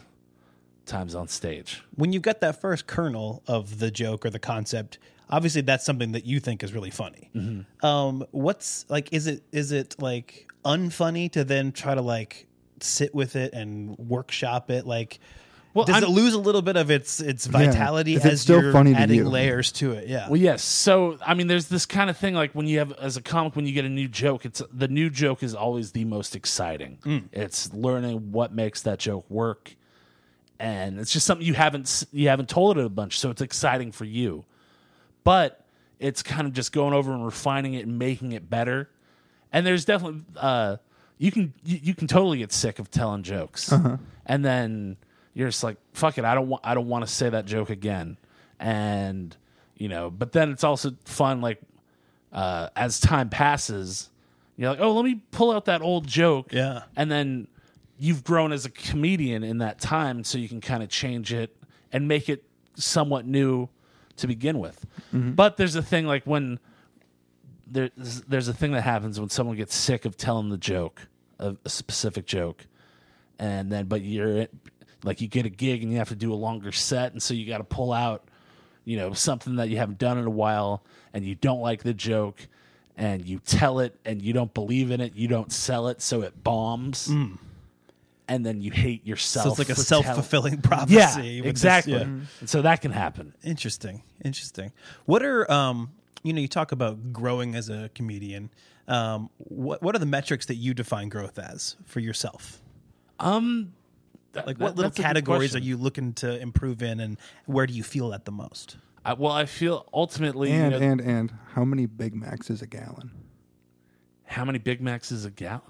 times on stage. When you've got that first kernel of the joke or the concept, obviously that's something that you think is really funny. Mm-hmm. Um, what's like? Is it is it like unfunny to then try to like sit with it and workshop it? Like, Well, does I'm- it lose a little bit of its its vitality if it's as still you're funny to adding you. layers to it? Yeah. Well, yes. So, I mean, there's this kind of thing like when you have, as a comic, when you get a new joke, it's the new joke is always the most exciting. Mm. It's learning what makes that joke work, and it's just something you haven't you haven't told it a bunch, so it's exciting for you. But it's kind of just going over and refining it and making it better. And there's definitely uh, you can you, you can totally get sick of telling jokes, and then you're just like fuck it, I don't want I don't want to say that joke again, and you know. But then it's also fun like uh, as time passes, you're like, oh, let me pull out that old joke, Yeah. and then you've grown as a comedian in that time, so you can kind of change it and make it somewhat new to begin with. But there's a thing like when there's there's a thing that happens when someone gets sick of telling the joke, a, a specific joke, and then but you're like you get a gig and you have to do a longer set, and so you got to pull out, you know, something that you haven't done in a while, and you don't like the joke, and you tell it, and you don't believe in it, you don't sell it, so it bombs, and then you hate yourself. So it's like a self fulfilling prophecy. Yeah, with this- exactly. yeah. So that can happen. Interesting. Interesting. What are um you know, you talk about growing as a comedian. Um what what are the metrics that you define growth as for yourself? Um, Like that- what little that's a good categories are you looking to improve in and where do you feel that the most? I, well, I feel ultimately, you And know, and and how many Big Macs is a gallon? how many Big Macs is a gallon?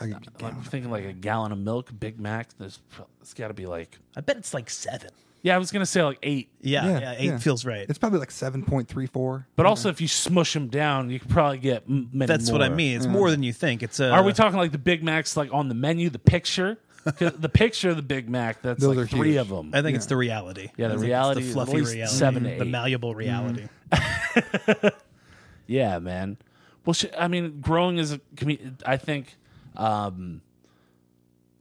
Like a I'm thinking like a gallon of milk, Big Mac. There's it's got to be like I bet it's like seven. Yeah, I was gonna say like eight, Yeah, yeah, Yeah, eight yeah. feels right. It's probably like seven point three four. but also if you smush them down, you could probably get m- many That's what I more. mean. It's more than you think. It's a. Are we talking like the Big Macs like on the menu, the picture? 'Cause the picture of the Big Mac, that's Those like are three huge. of them. I think it's the reality. Yeah, the I think it's reality the fluffy least reality, seven to the eight. malleable reality. Yeah, man. Well, sh- I mean, growing as a comedian, I think, um,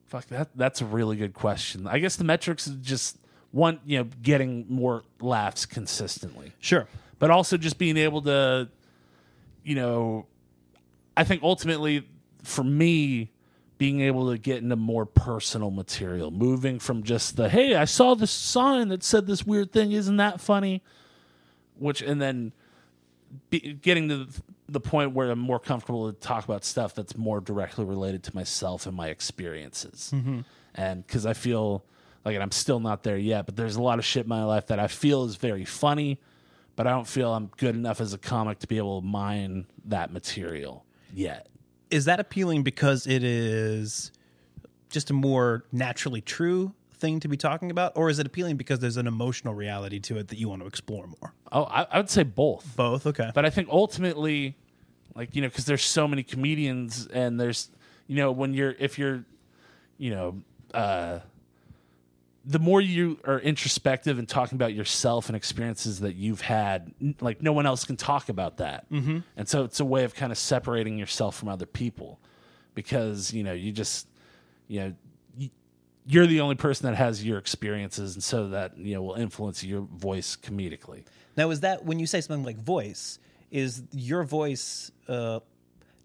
fuck that. That's a really good question. I guess the metrics is just one, you know, getting more laughs consistently, Sure. but also just being able to, you know, I think ultimately for me, being able to get into more personal material, moving from just the hey, I saw this sign that said this weird thing, isn't that funny? Which and then be, getting to the point where I'm more comfortable to talk about stuff that's more directly related to myself and my experiences. Mm-hmm. And because I feel like, and I'm still not there yet, but there's a lot of shit in my life that I feel is very funny, but I don't feel I'm good enough as a comic to be able to mine that material yet. Is that appealing because it is just a more naturally true thing to be talking about, or is it appealing because there's an emotional reality to it that you want to explore more? Oh, I, I would say both. Both. Okay. But I think ultimately, like you know, because there's so many comedians, and there's you know when you're if you're, you know, uh, the more you are introspective and talking about yourself and experiences that you've had, like no one else can talk about that, mm-hmm. and so it's a way of kind of separating yourself from other people, because you know you just, you know. You're the only person that has your experiences, and so that you know will influence your voice comedically. Now, is that when you say something like voice? Is your voice? Uh,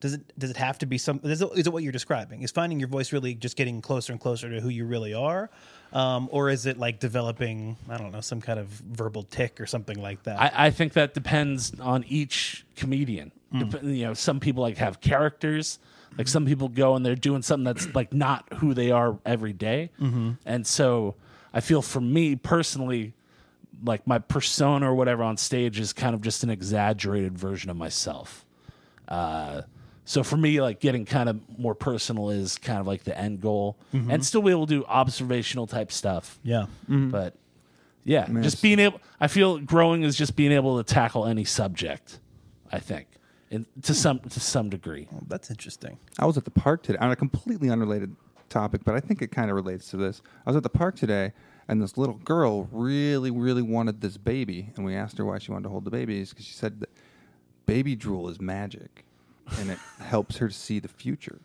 does it does it have to be some? Is it, is it what you're describing? Is finding your voice really just getting closer and closer to who you really are, um, or is it like developing? I don't know, some kind of verbal tick or something like that. I, I think that depends on each comedian. Dep- you know, some people like have characters. Like some people go and they're doing something that's like not who they are every day. and so I feel for me personally, like my persona or whatever on stage is kind of just an exaggerated version of myself. Uh, so for me, like getting kind of more personal is kind of like the end goal, mm-hmm. and still be able to do observational type stuff. yeah. Mm-hmm. But yeah, just being able. I feel growing is just being able to tackle any subject. I think, and to some to some degree. Well, that's interesting. I was at the park today on a completely unrelated topic, but I think it kind of relates to this. I was at the park today, and this little girl really, really wanted this baby, and we asked her why she wanted to hold the baby. Because she said that baby drool is magic, and it helps her to see the future.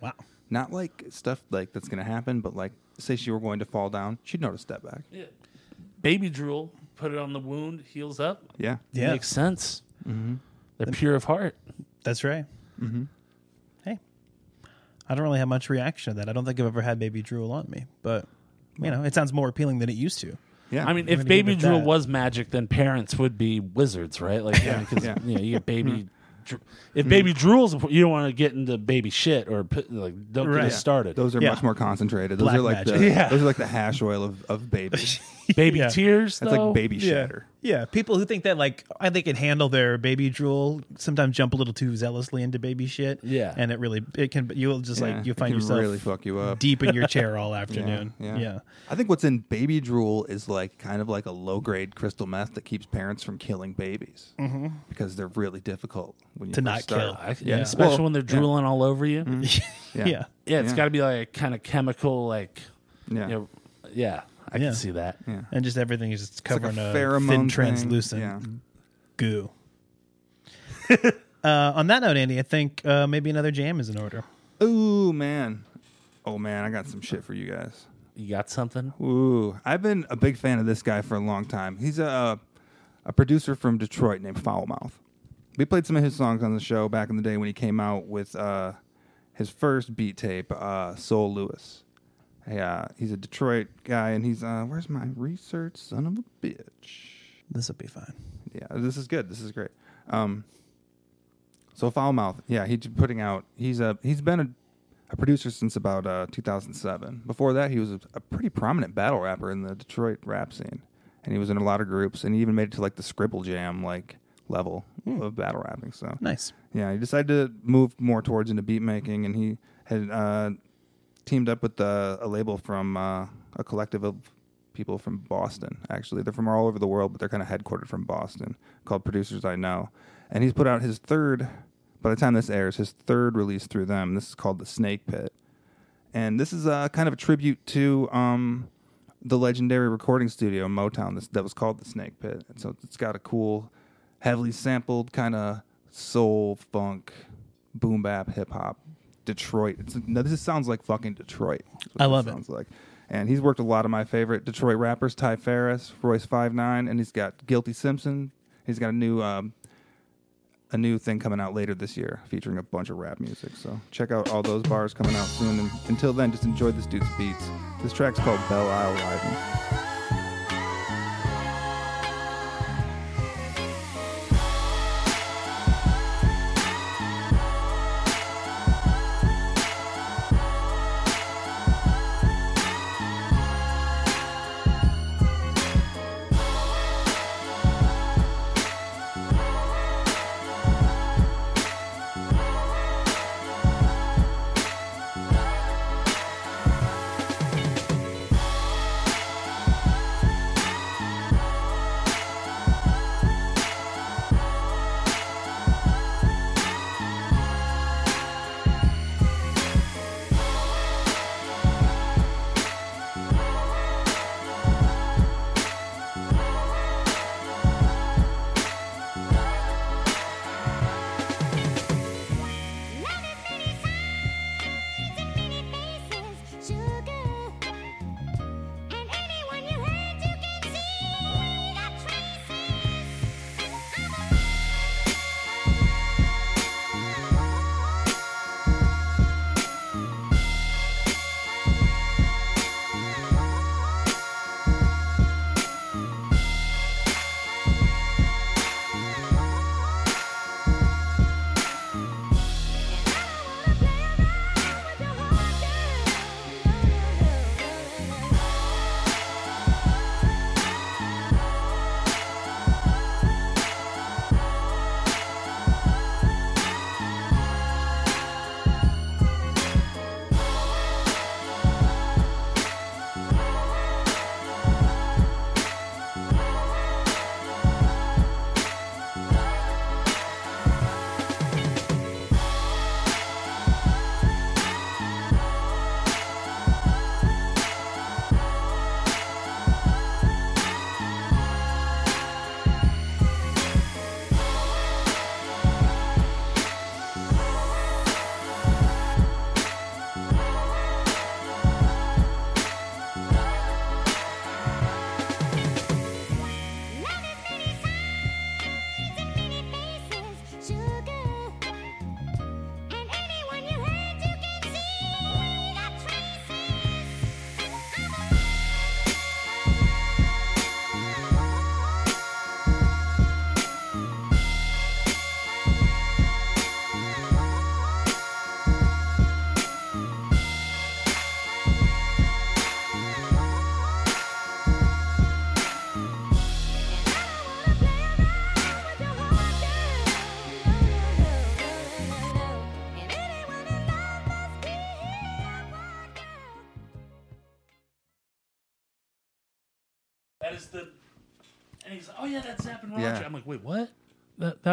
Wow. Not like stuff like that's going to happen, but like say she were going to fall down, she'd know to step back. Yeah. Baby drool, put it on the wound, heals up. Yeah, Yeah. Makes sense. They're pure of heart. That's right. Mm-hmm. Hey, I don't really have much reaction to that. I don't think I've ever had baby drool on me, but you know, it sounds more appealing than it used to. yeah. I mean, gonna if baby it drool that. was magic, then parents would be wizards, right? Like, yeah, because Yeah. you know, you get baby. Dr- If baby drools, you don't want to get into baby shit or put, like don't get Right. us started. those are Yeah. much more concentrated. Those Black are like magic. the Yeah. those are like the hash oil of, of babies. baby Yeah. tears, That's though? like baby shatter. Yeah, people who think that like I they can handle their baby drool sometimes jump a little too zealously into baby shit. Yeah. and it really it can you'll just Yeah, like you it find can yourself really fuck you up. deep in your chair all afternoon. Yeah, yeah. I think what's in baby drool is like kind of like a low grade crystal meth that keeps parents from killing babies mm-hmm. because they're really difficult when you To first not start. kill. I, yeah, Yeah. especially Well, when they're yeah. drooling all over you. Mm-hmm. Yeah, yeah. Yeah, it's Yeah. got to be like a kind of chemical, like, yeah. you know, yeah, I Yeah. can see that. yeah. and just everything is just It's like covering a a, thin thing. translucent Yeah. goo. uh, on that note, Andy, I think uh, maybe another jam is in order. Ooh man, oh man, I got some shit for you guys. You got something? Ooh, I've been a big fan of this guy for a long time. He's a a producer from Detroit named Foulmouth. We played some of his songs on the show back in the day when he came out with uh, his first beat tape, uh, Soul Lewis. Hey, uh, he's a Detroit guy, and he's uh, where's my research, son of a bitch? This will be fine. Yeah, this is good. This is great. Um, so Foulmouth, yeah, he's putting out. He's a he's been a, a producer since about uh, 2007. Before that, he was a, a pretty prominent battle rapper in the Detroit rap scene, and he was in a lot of groups, and he even made it to like the Scribble Jam like level of battle rapping. So Nice. yeah, he decided to move more towards into beat making, and he had uh, teamed up with uh, a label from uh, a collective of people from Boston. Actually, they're from all over the world, but they're kind of headquartered from Boston, called Producers I Know. And he's put out his third. By the time this airs, his third release through them. This is called the Snake Pit, and this is uh, kind of a tribute to um, the legendary recording studio in Motown this, that was called the Snake Pit. And so it's got a cool, heavily sampled kind of soul funk, boom bap, hip hop, Detroit. It's, no, this sounds like fucking Detroit. I love it. Sounds like. And he's worked a lot of my favorite Detroit rappers: Ty Farris, Royce Five Nine, and he's got Guilty Simpson. He's got a new um, a new thing coming out later this year featuring a bunch of rap music. So check out all those bars coming out soon. And until then, just enjoy this dude's beats. This track's called Belle Isle Riding.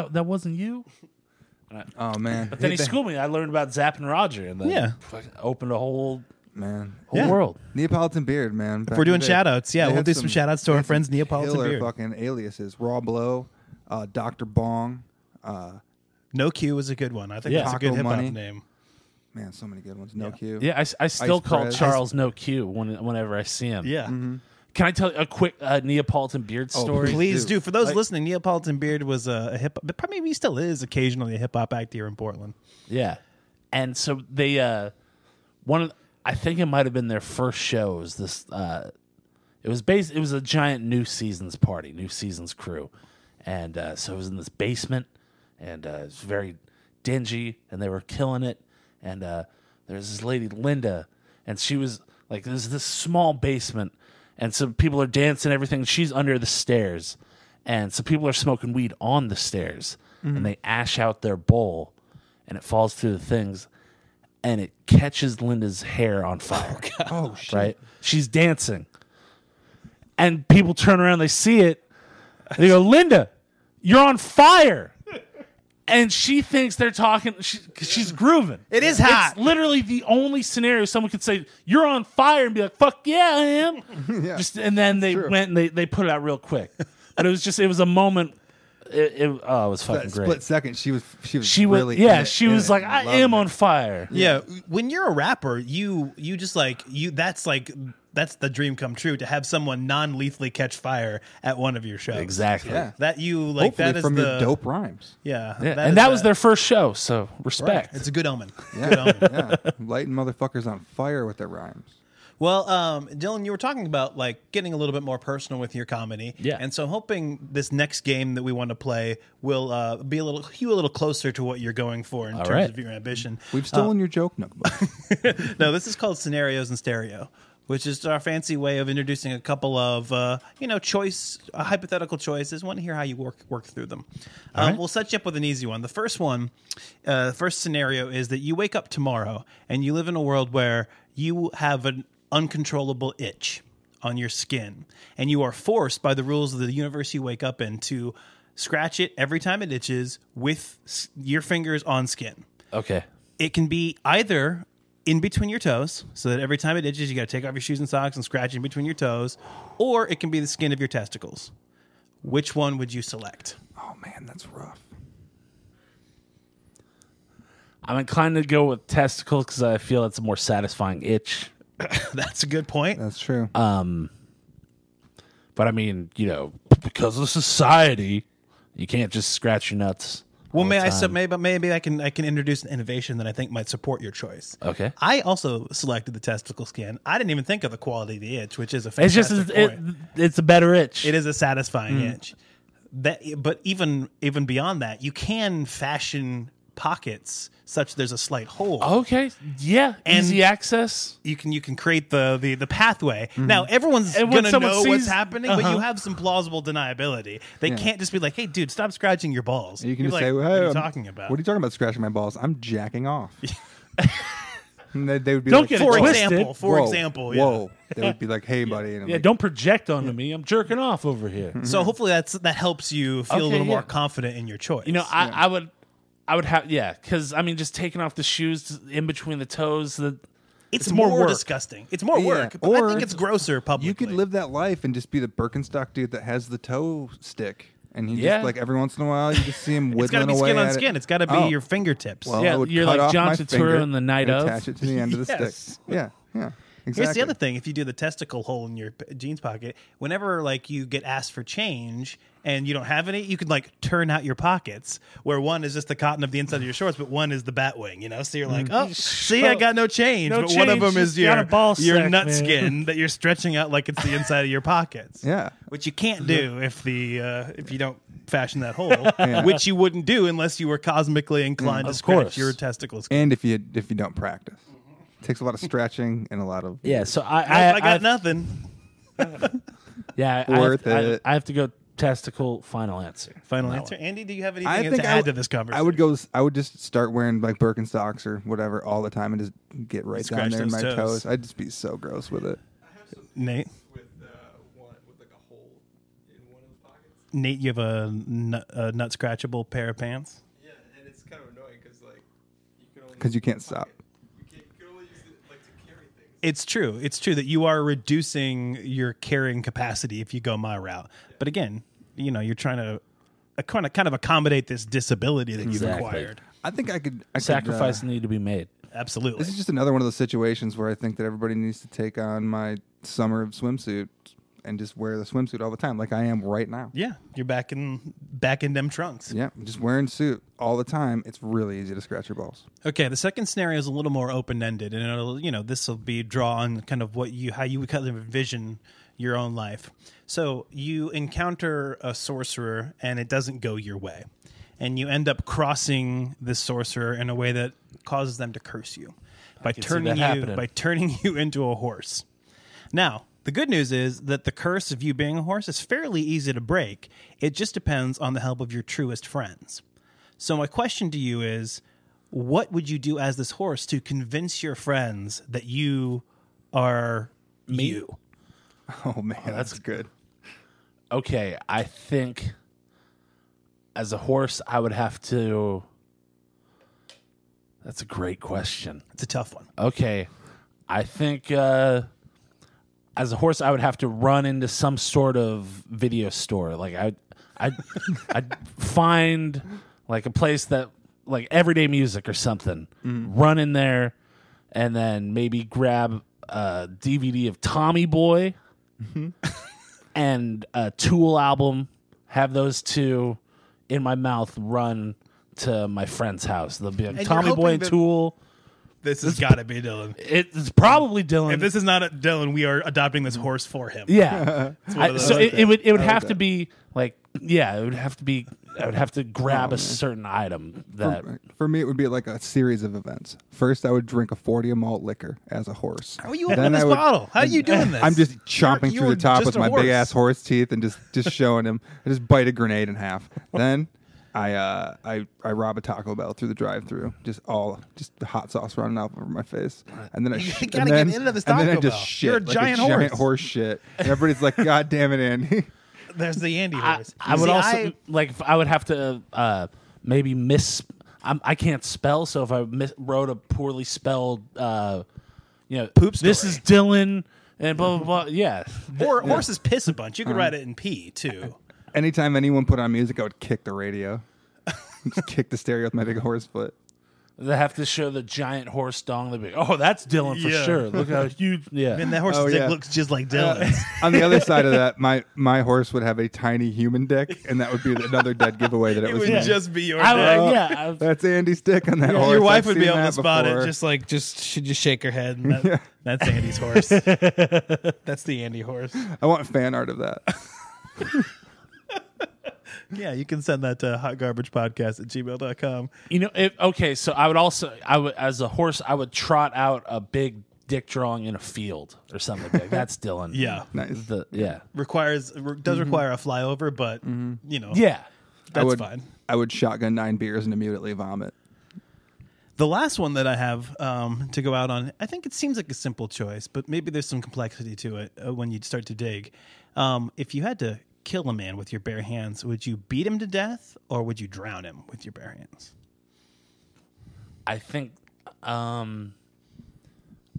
That that that wasn't you?" Oh man! But then he the- schooled me. I learned about Zapp and Roger, and then Yeah. fucking opened a whole man. whole Yeah. world. Neapolitan Beard, man. If we're doing shout outs, yeah, we'll do some, shout outs to our friends Neapolitan Beard. fucking aliases. Raw Blow, uh, Doctor Bong. Uh, No Q is a good one. I think Yeah. that's a good Taco hip hop Money. name. man, so many good ones. No Q. Yeah, I, s- I still Ice call Press. Charles No Q when, whenever I see him. Yeah. Can I tell you a quick uh, Neapolitan beard Oh, story? Please do. do. For those Like- listening, Neapolitan Beard was a, a hip but probably he still is occasionally a hip hop act here in Portland. Yeah. And so they uh one of I think it might have been their first show. It was this uh it was based it was a giant new seasons party, new seasons crew. And uh so it was in this basement and uh it was very dingy and they were killing it. And uh there's this lady Linda and she was like there's this small basement and so people are dancing everything. She's under the stairs and so people are smoking weed on the stairs, Mm-hmm. and they ash out their bowl, and it falls through the things, and it catches Linda's hair on fire. Oh shit! right? She's dancing. And people turn around, they see it, they go, Linda, you're on fire. And she thinks they're talking, she, 'cause she's grooving. It is hot. It's literally the only scenario someone could say, You're on fire, and be like, Fuck yeah, I am. Yeah. Just And then they true. went and they, they put it out real quick. But it was just, it was a moment. It, it, oh, it was that fucking split second, she was she was She was, really yeah, in it, she in was it, like, I loving am it. on fire. Yeah, when you're a rapper, you you just like you. That's like that's the dream come true to have someone non-lethally catch fire at one of your shows. Exactly. Yeah. That you like. Hopefully that is from the your dope rhymes. Yeah, Yeah, is and that was the- their first show, so right. respect. It's a good omen. Yeah, Good omen. yeah, lighting motherfuckers on fire with their rhymes. Well, um, Dylan, you were talking about like getting a little bit more personal with your comedy, Yeah. And so, I'm hoping this next game that we want to play will uh, be a little, you a little closer to what you're going for in terms right. of your ambition. We've stolen your joke, Nookbook. no, this is called scenarios in stereo, which is our fancy way of introducing a couple of uh, you know choice uh, hypothetical choices. Want to hear how you work work through them? Um, right. We'll set you up with an easy one. The first one, uh, the first scenario is that you wake up tomorrow and you live in a world where you have an uncontrollable itch on your skin, and you are forced by the rules of the universe you wake up in to scratch it every time it itches with s- your fingers on skin Okay. it can be either in between your toes, so that every time it itches, you got to take off your shoes and socks and scratch in between your toes, or it can be the skin of your testicles. Which one would you select? oh man, that's rough. I'm inclined to go with testicles because I feel it's a more satisfying itch. That's a good point. That's true. Um, but I mean, you know, because of society, you can't just scratch your nuts. Well, may I sub maybe maybe I can I can introduce an innovation that I think might support your choice. Okay. I also selected the testicle skin. I didn't even think of the quality of the itch, which is a It's fantastic just it, point. it's a better itch. It is a satisfying Hmm. itch. That, but even even beyond that, you can fashion pockets such there's a slight hole. Okay. Yeah. And- Easy access. you can you can create the the, the pathway. Now everyone's And gonna someone know what's happening, but Uh-huh. you have some plausible deniability. They Yeah. can't just be like, "Hey, dude, stop scratching your balls." You can You're just like, say, "What "Hey, are you I'm- talking about?" What are you talking about? Scratching my balls? I'm jacking off. they, they would be Don't like, get for twisted. example, for whoa, example, yeah. whoa. They would be like, "Hey, buddy," and Yeah. like, Don't project onto me. I'm jerking off over here. So hopefully that's that helps you feel a Okay, little more confident in your choice. You know, I, I would, I would have, yeah, because I mean, just taking off the shoes in between the toes. The it's, it's more more, work. disgusting. It's more Yeah, work, but I think it's grosser publicly. You could live that life and just be the Birkenstock dude that has the toe stick, and he Yeah. just like every once in a while you just see him It's got to whittling be skin on skin. It. It's got to be Oh. your fingertips. Well, Yeah, you're like off John Turturro in the night of. attach it to the end of the Yes. stick. Yeah, yeah, exactly. Here's the other thing: if you do the testicle hole in your p- jeans pocket, whenever like you get asked for change and you don't have any, you could like turn out your pockets, where one is just the cotton of the inside of your shorts, but one is the bat wing. You know, so you're like, oh, see, I got no change, No but one of change, them is just got your a ball your sack, nut man. skin that you're stretching out like it's the inside of your pockets. Yeah. which you can't do if the uh, if you don't fashion that hole, which you wouldn't do unless you were cosmically inclined to Of scratch course. your testicles. And if you if you don't practice, it takes a lot of stretching and a lot of yeah, so I, I, I, I got I've- nothing. Yeah, I, Worth I, it. I, I have to go testicle. Final answer. Final answer, one. Andy. Do you have anything I to think I add would- to this conversation? I would go. I would just start wearing like Birkenstocks or whatever all the time and just get right Scratch down there in those my toes. toes. I'd just be so gross with it. Nate. with uh, one with like a hole in one of the pockets. Nate, you have a nut, a nut scratchable pair of pants. Yeah, and it's kind of annoying because like you can only 'Cause you can't stop. You, can't, you can only use it like to carry things. It's true. It's true that you are reducing your carrying capacity if you go my route. But again, you know, you're trying to uh, kind of kind of accommodate this disability that you've acquired. I think I could. I Sacrifice Could, uh, need to be made. Absolutely. this is just another one of those situations where I think that everybody needs to take on my summer of swimsuit and just wear the swimsuit all the time, like I am right now. yeah, you're back in back in them trunks. Yeah, just wearing suit all the time. It's really easy to scratch your balls. Okay, the second scenario is a little more open ended, and it'll you know this will be draw on kind of what you how you would kind of envision your own life. So you encounter a sorcerer, and it doesn't go your way, and you end up crossing this sorcerer in a way that causes them to curse you by can see turning that you happening. by turning you into a horse. Now, The good news is that the curse of you being a horse is fairly easy to break. It just depends on the help of your truest friends. So, my question to you is what would you do as this horse to convince your friends that you are you? Oh man, oh, that's good. Okay, I think as a horse, I would have to. That's a great question. It's a tough one. Okay, I think uh, as a horse, I would have to run into some sort of video store. Like I, I, I'd find like a place that like everyday music or something. Run in there, and then maybe grab a DVD of Tommy Boy and a Tool album. Have those two in my mouth. Run to my friend's house. They'll be like you're Tommy Boy hoping and that- Tool. This has got to be Dylan. It's probably Dylan. If this is not a Dylan, we are adopting this horse for him. Yeah. one I- of those. so I like it, it would it would I like have to be like yeah, it would have to be I would have to grab Oh, a man. certain item that For, for me, it would be like a series of events. First, I would drink a 40 malt liquor as a horse. How are you opening Then this would- bottle? How are you doing this? I'm just chomping You're- through the top with my horse. big ass horse teeth and just just showing him. I just bite a grenade in half. Then I uh I I rob a Taco Bell through the drive-through. Just all just the hot sauce running out over my face. And then I You sh- gotta and then, get into this Taco and then I just Bell. shit You're a like giant a giant horse. horse shit. And everybody's like, God damn it, Andy. There's the Andy I, horse. I would See, also I- like if I would have to uh maybe miss I'm, I can't spell so if I mis- wrote a poorly spelled uh you know Poop this story. is Dylan and blah blah blah yeah Or horses piss a bunch. You could write it in P too. Anytime anyone put on music, I would kick the radio. just kick the stereo with my big horse foot. They have to show the giant horse dong they'd be oh that's Dylan for Yeah. sure look at how huge yeah And that horse's Oh, dick yeah. looks just like uh, Dylan's. On the other side of that, my my horse would have a tiny human dick, and that would be another dead giveaway that it, it was would me. just be your I dick. would, yeah I- That's Andy's dick on that Your- horse. Your wife I've would be seen able to that spot before. it, just like just should just shake her head. And that, that's Andy's horse. that's the Andy horse. I want fan art of that. Yeah, you can send that to hotgarbagepodcast at gmail.com. You know, if, okay, so I would also, I would, as a horse, I would trot out a big dick drawing in a field or something like that. That's Dylan. Yeah. Nice. The, yeah. Requires does require a flyover, but you know, Yeah. that's I would, fine. I would shotgun nine beers and immediately vomit. The last one that I have um, to go out on, I think it seems like a simple choice, but maybe there's some complexity to it uh, when you start to dig. Um, if you had to kill a man with your bare hands, would you beat him to death or would you drown him with your bare hands? I think, um,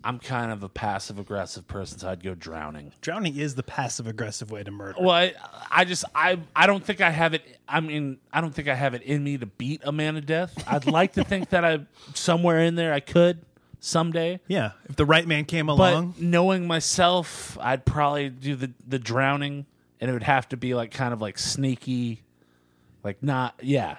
I'm kind of a passive aggressive person, so I'd go drowning. Drowning is the passive aggressive way to murder. Well, I, I just, I, I don't think I have it. I mean, I don't think I have it in me to beat a man to death. I'd like to think that I, somewhere in there, I could someday. yeah, if the right man came along. But knowing myself, I'd probably do the the drowning, and it would have to be like kind of like sneaky, like not yeah.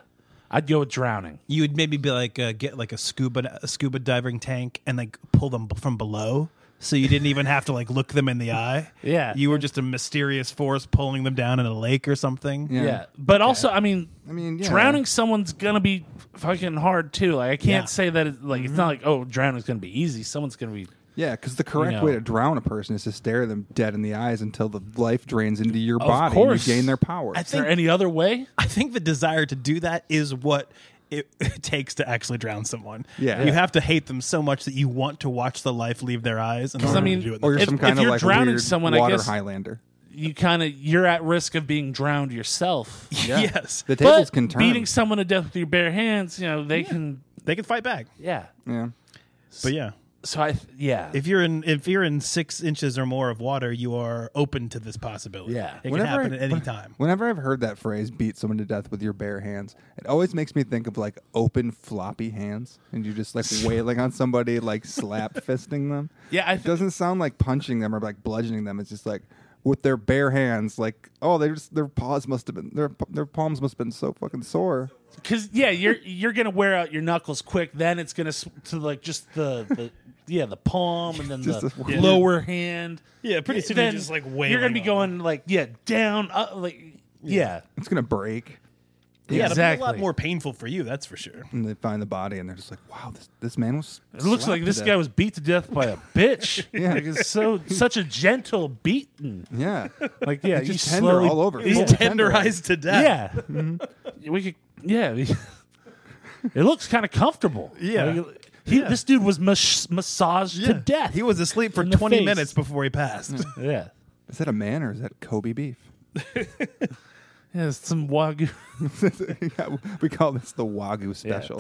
I'd go with drowning. you would maybe be like uh, get like a scuba a scuba diving tank and like pull them from below, so you didn't even have to like look them in the eye. Yeah. you were just a mysterious force pulling them down in a lake or something. Yeah. Yeah, but also, I mean, I mean, yeah. drowning someone's gonna be fucking hard too. Like I can't Yeah. Mm-hmm. say that it, like it's not like oh drowning's gonna be easy. Someone's gonna be Yeah, because the correct know. way to drown a person is to stare them dead in the eyes until the life drains into your Of body course. and you gain their power. I Is there any other way? I think the desire to do that is what it, it takes to actually drown someone. Yeah. you have to hate them so much that you want to watch the life leave their eyes. In order I mean, do it. or you're if- some if kind of you're like drowning weird someone, I water guess- Highlander. You kind of you're at risk of being drowned yourself. Yes, The tables But can turn. beating someone to death with your bare hands, you know, they can. they can fight back. Yeah. yeah. But yeah, So I, yeah. if you're in if you're in six inches or more of water, you are open to this possibility. Yeah. it can happen at any when- time. Whenever I've heard that phrase, beat someone to death with your bare hands, it always makes me think of like open floppy hands and you just like wailing on somebody, like slap fisting them. yeah, I It doesn't sound like punching them or like bludgeoning them. It's just like with their bare hands, like, oh, they just their paws must have been their their palms must have been so fucking sore. because yeah, you're you're gonna wear out your knuckles quick. Then it's gonna s- to like just the, the yeah the palm and then Just the a- Yeah. lower hand. Yeah, pretty soon then you're just like you're gonna be wailing on going like yeah down up like yeah. It's gonna break. Yeah, it'll be a lot Exactly. more painful for you, that's for sure. And they find the body, and they're just like, "Wow, this this man was." It looks like this to guy was beat to death by a bitch. Yeah. like it's so such a gentle beating. Yeah, Like yeah, It's you just tender slowly, all over. He's Full tenderized to death. Yeah, Mm-hmm. we could. Yeah, it looks kind of comfortable. Yeah. Like, he, this dude was mas- massaged to death. He was asleep for 20 face. minutes before he passed. yeah. Is that a man or is that Kobe beef? Yeah, it's some wagyu. We call this the Wagyu special.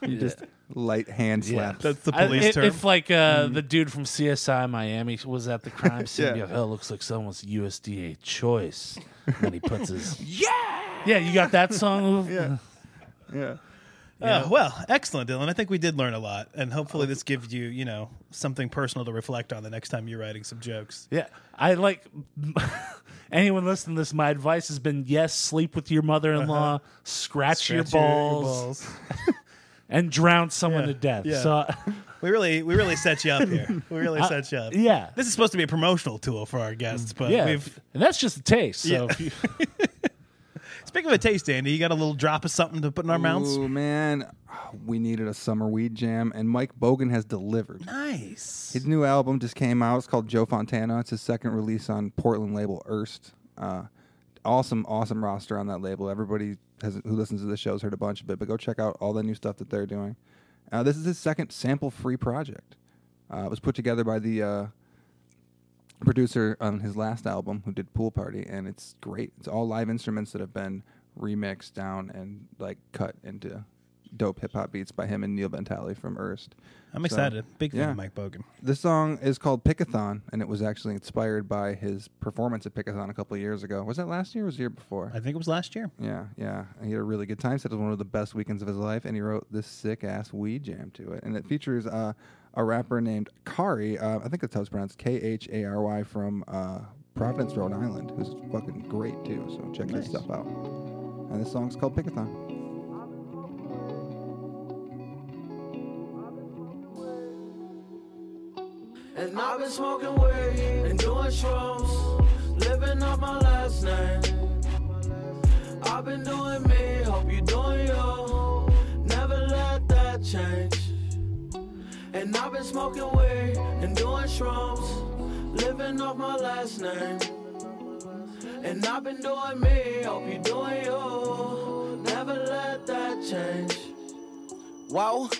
You just light hand slaps. That's the I- police if, term. if like uh, the dude from CSI Miami was at the crime scene, Yeah. be like, oh, looks like someone's USDA choice. And he puts his yeah, yeah. You got that song? yeah, yeah. Oh, well, excellent, Dylan. I think we did learn a lot, and hopefully this gives you, you know, something personal to reflect on the next time you're writing some jokes. Yeah, I like anyone listening to this. My advice has been: yes, sleep with your mother-in-law, scratch, your, Uh-huh. Scratch balls, and drown someone Yeah, to death. yeah. So, We really, we really set you up here. We really set you up. yeah, This is supposed to be a promotional tool for our guests, but yeah, we've. and that's just a taste. So, Yeah. Speaking of a taste, Andy, you got a little drop of something to put in our mouths. Oh man, we needed a summer weed jam, and Mike Bogan has delivered. Nice. His new album just came out. It's called Joe Fontana. It's his second release on Portland label Erst. Uh, awesome, awesome roster on that label. Everybody has, who listens to the show has heard a bunch of it, but go check out all the new stuff that they're doing. Uh, this is his second sample-free project. Uh, it was put together by the uh, producer on his last album, who did Pool Party, and it's great. It's all live instruments that have been remixed down and like cut into dope hip hop beats by him and Neil Bentali from Erst. I'm So, excited. Big fan yeah. of Mike Bogan. This song is called Pickathon, and it was actually inspired by his performance at Pickathon a couple of years ago. Was that last year or was it the year before? I think it was last year. yeah, yeah. And He had a really good time. Said it was one of the best weekends of his life, and he wrote this sick ass weed jam to it. And it features uh, a rapper named Khary. Uh, I think that's how it's pronounced. K H A R Y from uh, Providence, Rhode Island, who's fucking great too. So check his Nice. stuff out. And this song's called Pickathon. And I've been smoking weed and doing shrooms, living up my last name. I've been doing me, hope you doing you. Never let that change. And I've been smoking weed and doing shrooms, living off my last name. And I've been doing me, hope you doing you. Never let that change. Whoa.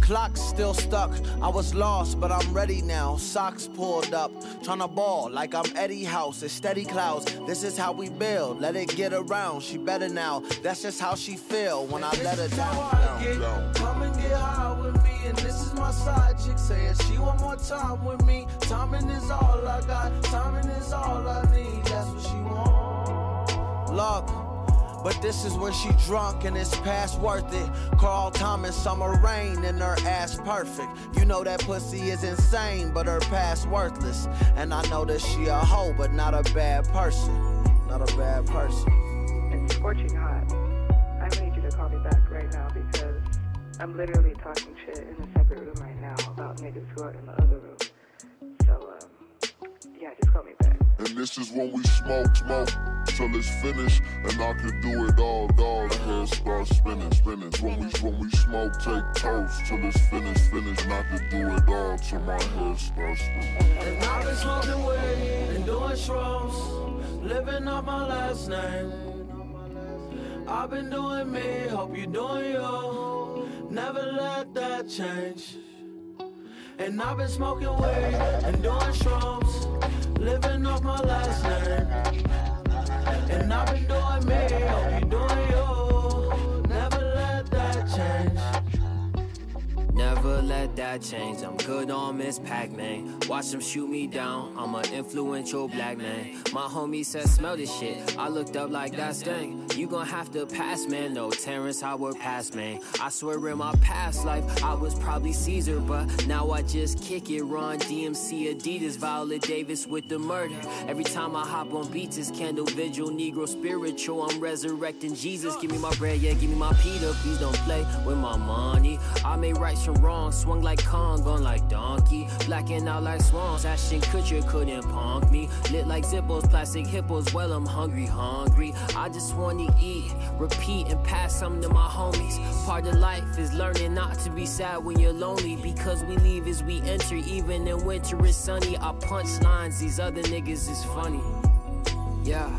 Clock still stuck. I was lost, but I'm ready now. Socks pulled up, tryna ball like I'm Eddie House. It's steady clouds. This is how we build. Let it get around. She better now. That's just how she feel when I let her This is how down. Down, get. down. Me, and this is my side chick saying she want more time with me. Timing is all I got, timing is all I need. That's what she want. Look, but this is when she drunk and it's past worth it. Carl Thomas, summer rain, and her ass perfect. You know that pussy is insane, but her past worthless. And I know that she a hoe, but not a bad person. Not a bad person. It's scorching hot. I need you to call me back right now because I'm literally talking shit in a separate room right now about niggas who are in the other room. So, um, yeah, just call me back. And this is when we smoke, smoke till it's finished, and I can do it all, all. The head starts spinning, spinning. When we when we smoke, take toast till it's finished, finished, and I can do it all till my head starts spinning. And I've been smoking weed and doing shrooms, living off my last name. I've been doing me, hope you doing you. Never let that change. And I've been smoking weed and doing shrooms, living off my last name. And I've been doing me, hope you doing you. Let that change. I'm good on Miss Pac-Man. Watch them shoot me down. I'm an influential black man. My homie said, smell this shit. I looked up like that thing. You gon' have to pass, man. No, Terrence Howard pass, man. I swear in my past life, I was probably Caesar, but now I just kick it. Run DMC, Adidas, Viola Davis with the murder. Every time I hop on beats, it's candle vigil, Negro spiritual. I'm resurrecting Jesus. Give me my bread, yeah, give me my Peter. Please don't play with my money. I made rights from wrongs. Swung like Kong, gone like donkey. Blacking out like swans. Ashton Kutcher couldn't punk me. Lit like Zippos, plastic hippos. Well, I'm hungry, hungry. I just wanna eat, repeat, and pass some to my homies. Part of life is learning not to be sad when you're lonely. Because we leave as we enter, even in winter it's sunny. I punch lines, these other niggas is funny. Yeah.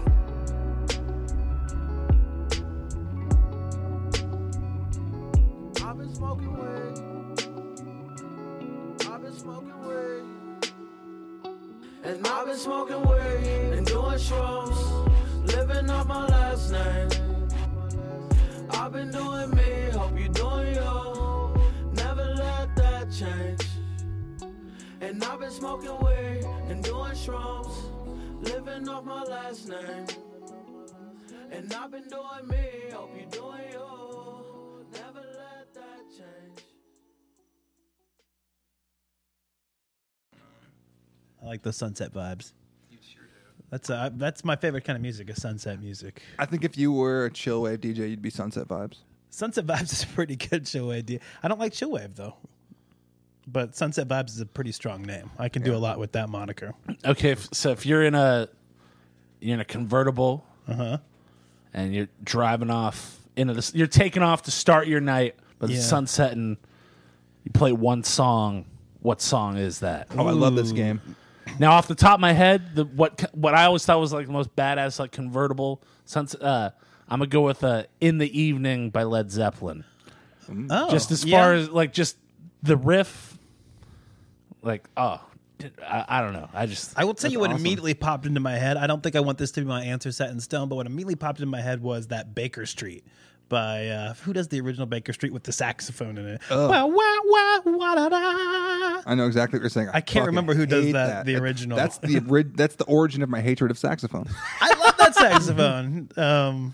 Been smoking weed and doing shrooms. Living up my last name. I've been doing me, hope you doing you. Never let that change. And I've been smoking weed and doing shrooms. Living off my last name. And I've been doing me, hope you doing you. Like the sunset vibes. That's uh, that's my favorite kind of music, is sunset music. I think if you were a chill wave DJ, you'd be Sunset Vibes. Sunset Vibes is a pretty good chill wave. idea. I don't like chill wave though, but Sunset Vibes is a pretty strong name. I can do a lot with that moniker. Okay, if, so if you're in a you're in a convertible, Uh-huh. and you're driving off into the, you're taking off to start your night, but Yeah. the sun's setting. You play one song. What song is that? Oh, I love this game. Now, off the top of my head, the what what I always thought was like the most badass like convertible sunset. Uh, I'm gonna go with uh, "In the Evening" by Led Zeppelin. Oh, just as yeah. far as like just the riff, like oh, I, I don't know. I just I will tell you what awesome. immediately popped into my head. I don't think I want this to be my answer set in stone, but what immediately popped into my head was that Baker Street by uh, who does the original Baker Street with the saxophone in it? Ugh. Wah, wah, wah, wah, da, da. I know exactly what you're saying. I can't remember who does hate that, the original. That's the ori- that's the origin of my hatred of saxophone. I love that saxophone. Um,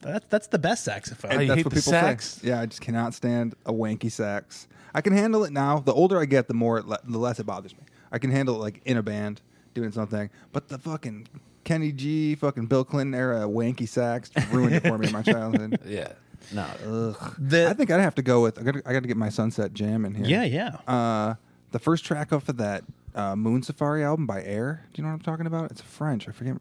that's that's the best saxophone. And that's what people say. Yeah, I just cannot stand a wanky sax. I can handle it now. The older I get, the more it le- the less it bothers me. I can handle it like in a band doing something, but the fucking Kenny G, fucking Bill Clinton era wanky sax just ruined it for me in my childhood. Yeah, no. Ugh. The- I think I'd have to go with. I got. I got to get my Sunset Jam in here. Yeah, yeah. Uh, the first track off of that uh, Moon Safari album by Air. Do you know what I'm talking about? It's French. I forget.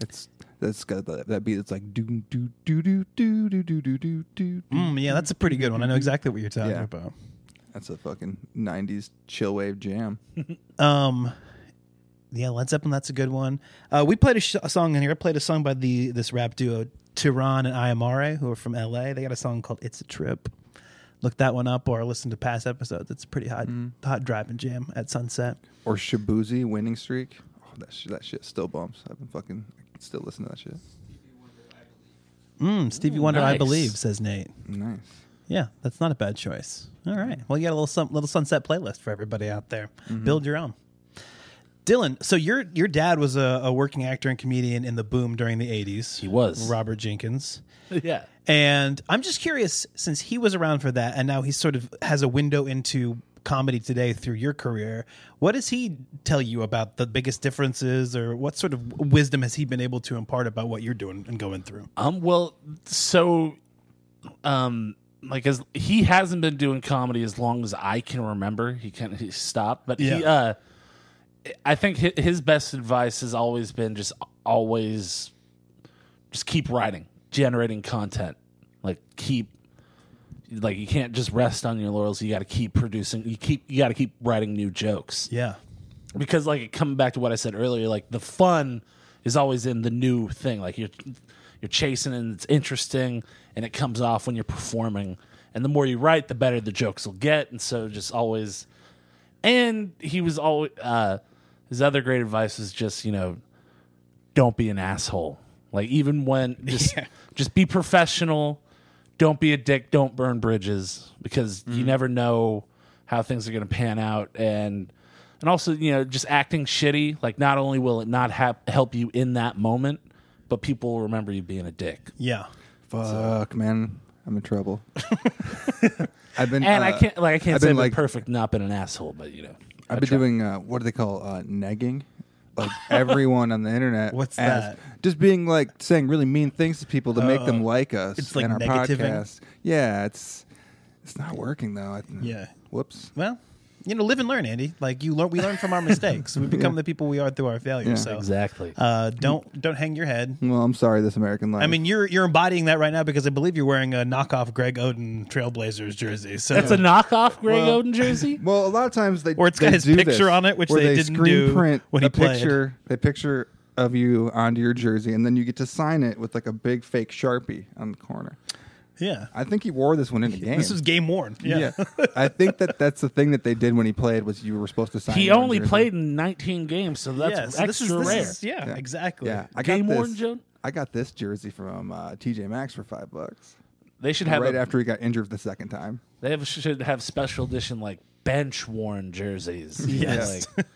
It's that's got that, that beat. It's like do do do do do do do do do do. Mm, yeah, that's a pretty good one. I know exactly what you're talking Yeah. about. That's a fucking '90s chill wave jam. Um, yeah, Led Zeppelin. That's a good one. Uh, we played a, sh- a song in here. I played a song by the this rap duo Tiran and Ayamare, who are from L.A. They got a song called "It's a Trip." Look that one up or listen to past episodes. It's a pretty hot, hot driving jam at sunset. Or Shabuzi winning streak. Oh, that shit, that shit still bumps. I've been fucking still listen to that shit. Mm, Stevie Wonder, I believe, says Nate. Nice. Yeah, that's not a bad choice. All right. Well, you got a little sun, little sunset playlist for everybody out there. Build your own. Dylan, so your your dad was a, a working actor and comedian in the boom during the '80s. He was. Robert Jenkins. yeah. And I'm just curious, since he was around for that, and now he sort of has a window into comedy today through your career. What does he tell you about the biggest differences, or what sort of wisdom has he been able to impart about what you're doing and going through? Um. Well, so, um, like as he hasn't been doing comedy as long as I can remember. He can he stopped, but he uh, I think his best advice has always been just always just keep writing, generating content. Like keep like you can't just rest on your laurels. You got to keep producing. You keep you got to keep writing new jokes Yeah. because like coming back to what I said earlier, like the fun is always in the new thing. Like you're you're chasing and it's interesting and it comes off when you're performing. And the more you write, the better the jokes will get. And so just always and he was always uh his other great advice is just, you know, don't be an asshole. Like even when just just be professional. Don't be a dick. Don't burn bridges because you never know how things are going to pan out. And and also, you know, just acting shitty. Like not only will it not hap- help you in that moment, but people will remember you being a dick. Yeah. Fuck, man, I'm in trouble. I've been And I uh, can't like I can't I've say been, I'm like- perfect not being an asshole, but you know, I I've been try. doing uh, what do they call uh, negging? Like everyone on the internet. What's as- that? Just being like saying really mean things to people to make them Oh. like us It's like and our negativing? podcast. Yeah, it's It's not working though. I, Yeah. Whoops. Well, you know, live and learn, Andy. Like you learn, we learn from our mistakes. We become Yeah. the people we are through our failures. Yeah. So Exactly. uh, don't don't hang your head. Well, I'm sorry, this American life. I mean, you're you're embodying that right now because I believe you're wearing a knockoff Greg Oden Trailblazers jersey. So That's a knockoff Greg Well- Oden jersey. well, a lot of times they Or it's got his picture this, on it, which they they didn't screen do print when he a played. picture, a picture of you onto your jersey, and then you get to sign it with like a big fake sharpie on the corner. Yeah. I think he wore this one in the game. This was game worn. Yeah. I think that that's the thing that they did when he played was you were supposed to sign. He only jersey. played in 19 games, so that's yeah. So extra this is, this rare. is- yeah, exactly. Yeah, I Game got worn, this. Joe? I got this jersey from uh, TJ Maxx for five bucks. They should have right a, after he got injured the second time. They have, should have special edition like bench worn jerseys. Yes. like, like,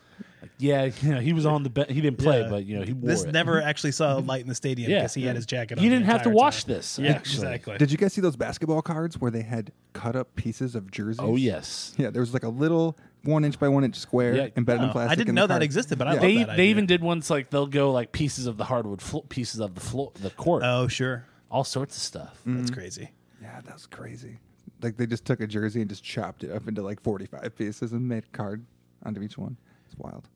yeah, you know, he was on the bench. He didn't play, Yeah. but you know he wore This it. never actually saw a light in the stadium Yeah. because he had his jacket on. You the didn't have to entire wash time. this, Yeah, actually. exactly. Did you guys see those basketball cards where they had cut up pieces of jerseys? Oh yes. Yeah, there was like a little one inch by one inch square Yeah. embedded Oh, in plastic. I didn't in the know that card. existed, but I Yeah. love They that they even did ones like they'll go like pieces of the hardwood flo- pieces of the floor the court, Oh, sure. all sorts of stuff. That's mm-hmm. crazy. Yeah, that was crazy. Like they just took a jersey and just chopped it up into like forty five pieces and made a card onto each one. It's wild.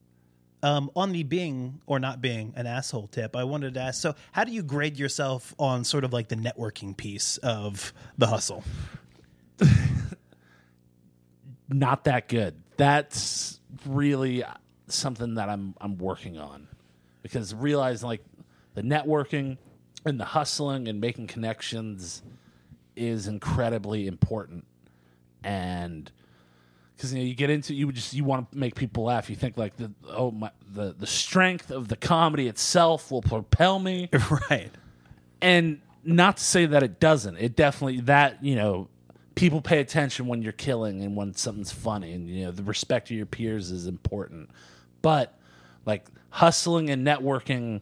Um, on the being or not being an asshole tip, I wanted to ask. So, how do you grade yourself on sort of like the networking piece of the hustle? Not that good. That's really something that I'm I'm working on because realizing like the networking and the hustling and making connections is incredibly important and because you know you get into you just you want to make people laugh. You think like the oh my the the strength of the comedy itself will propel me. Right. and not to say that it doesn't. It definitely that you know people pay attention when you're killing and when something's funny and you know the respect of your peers is important. But like hustling and networking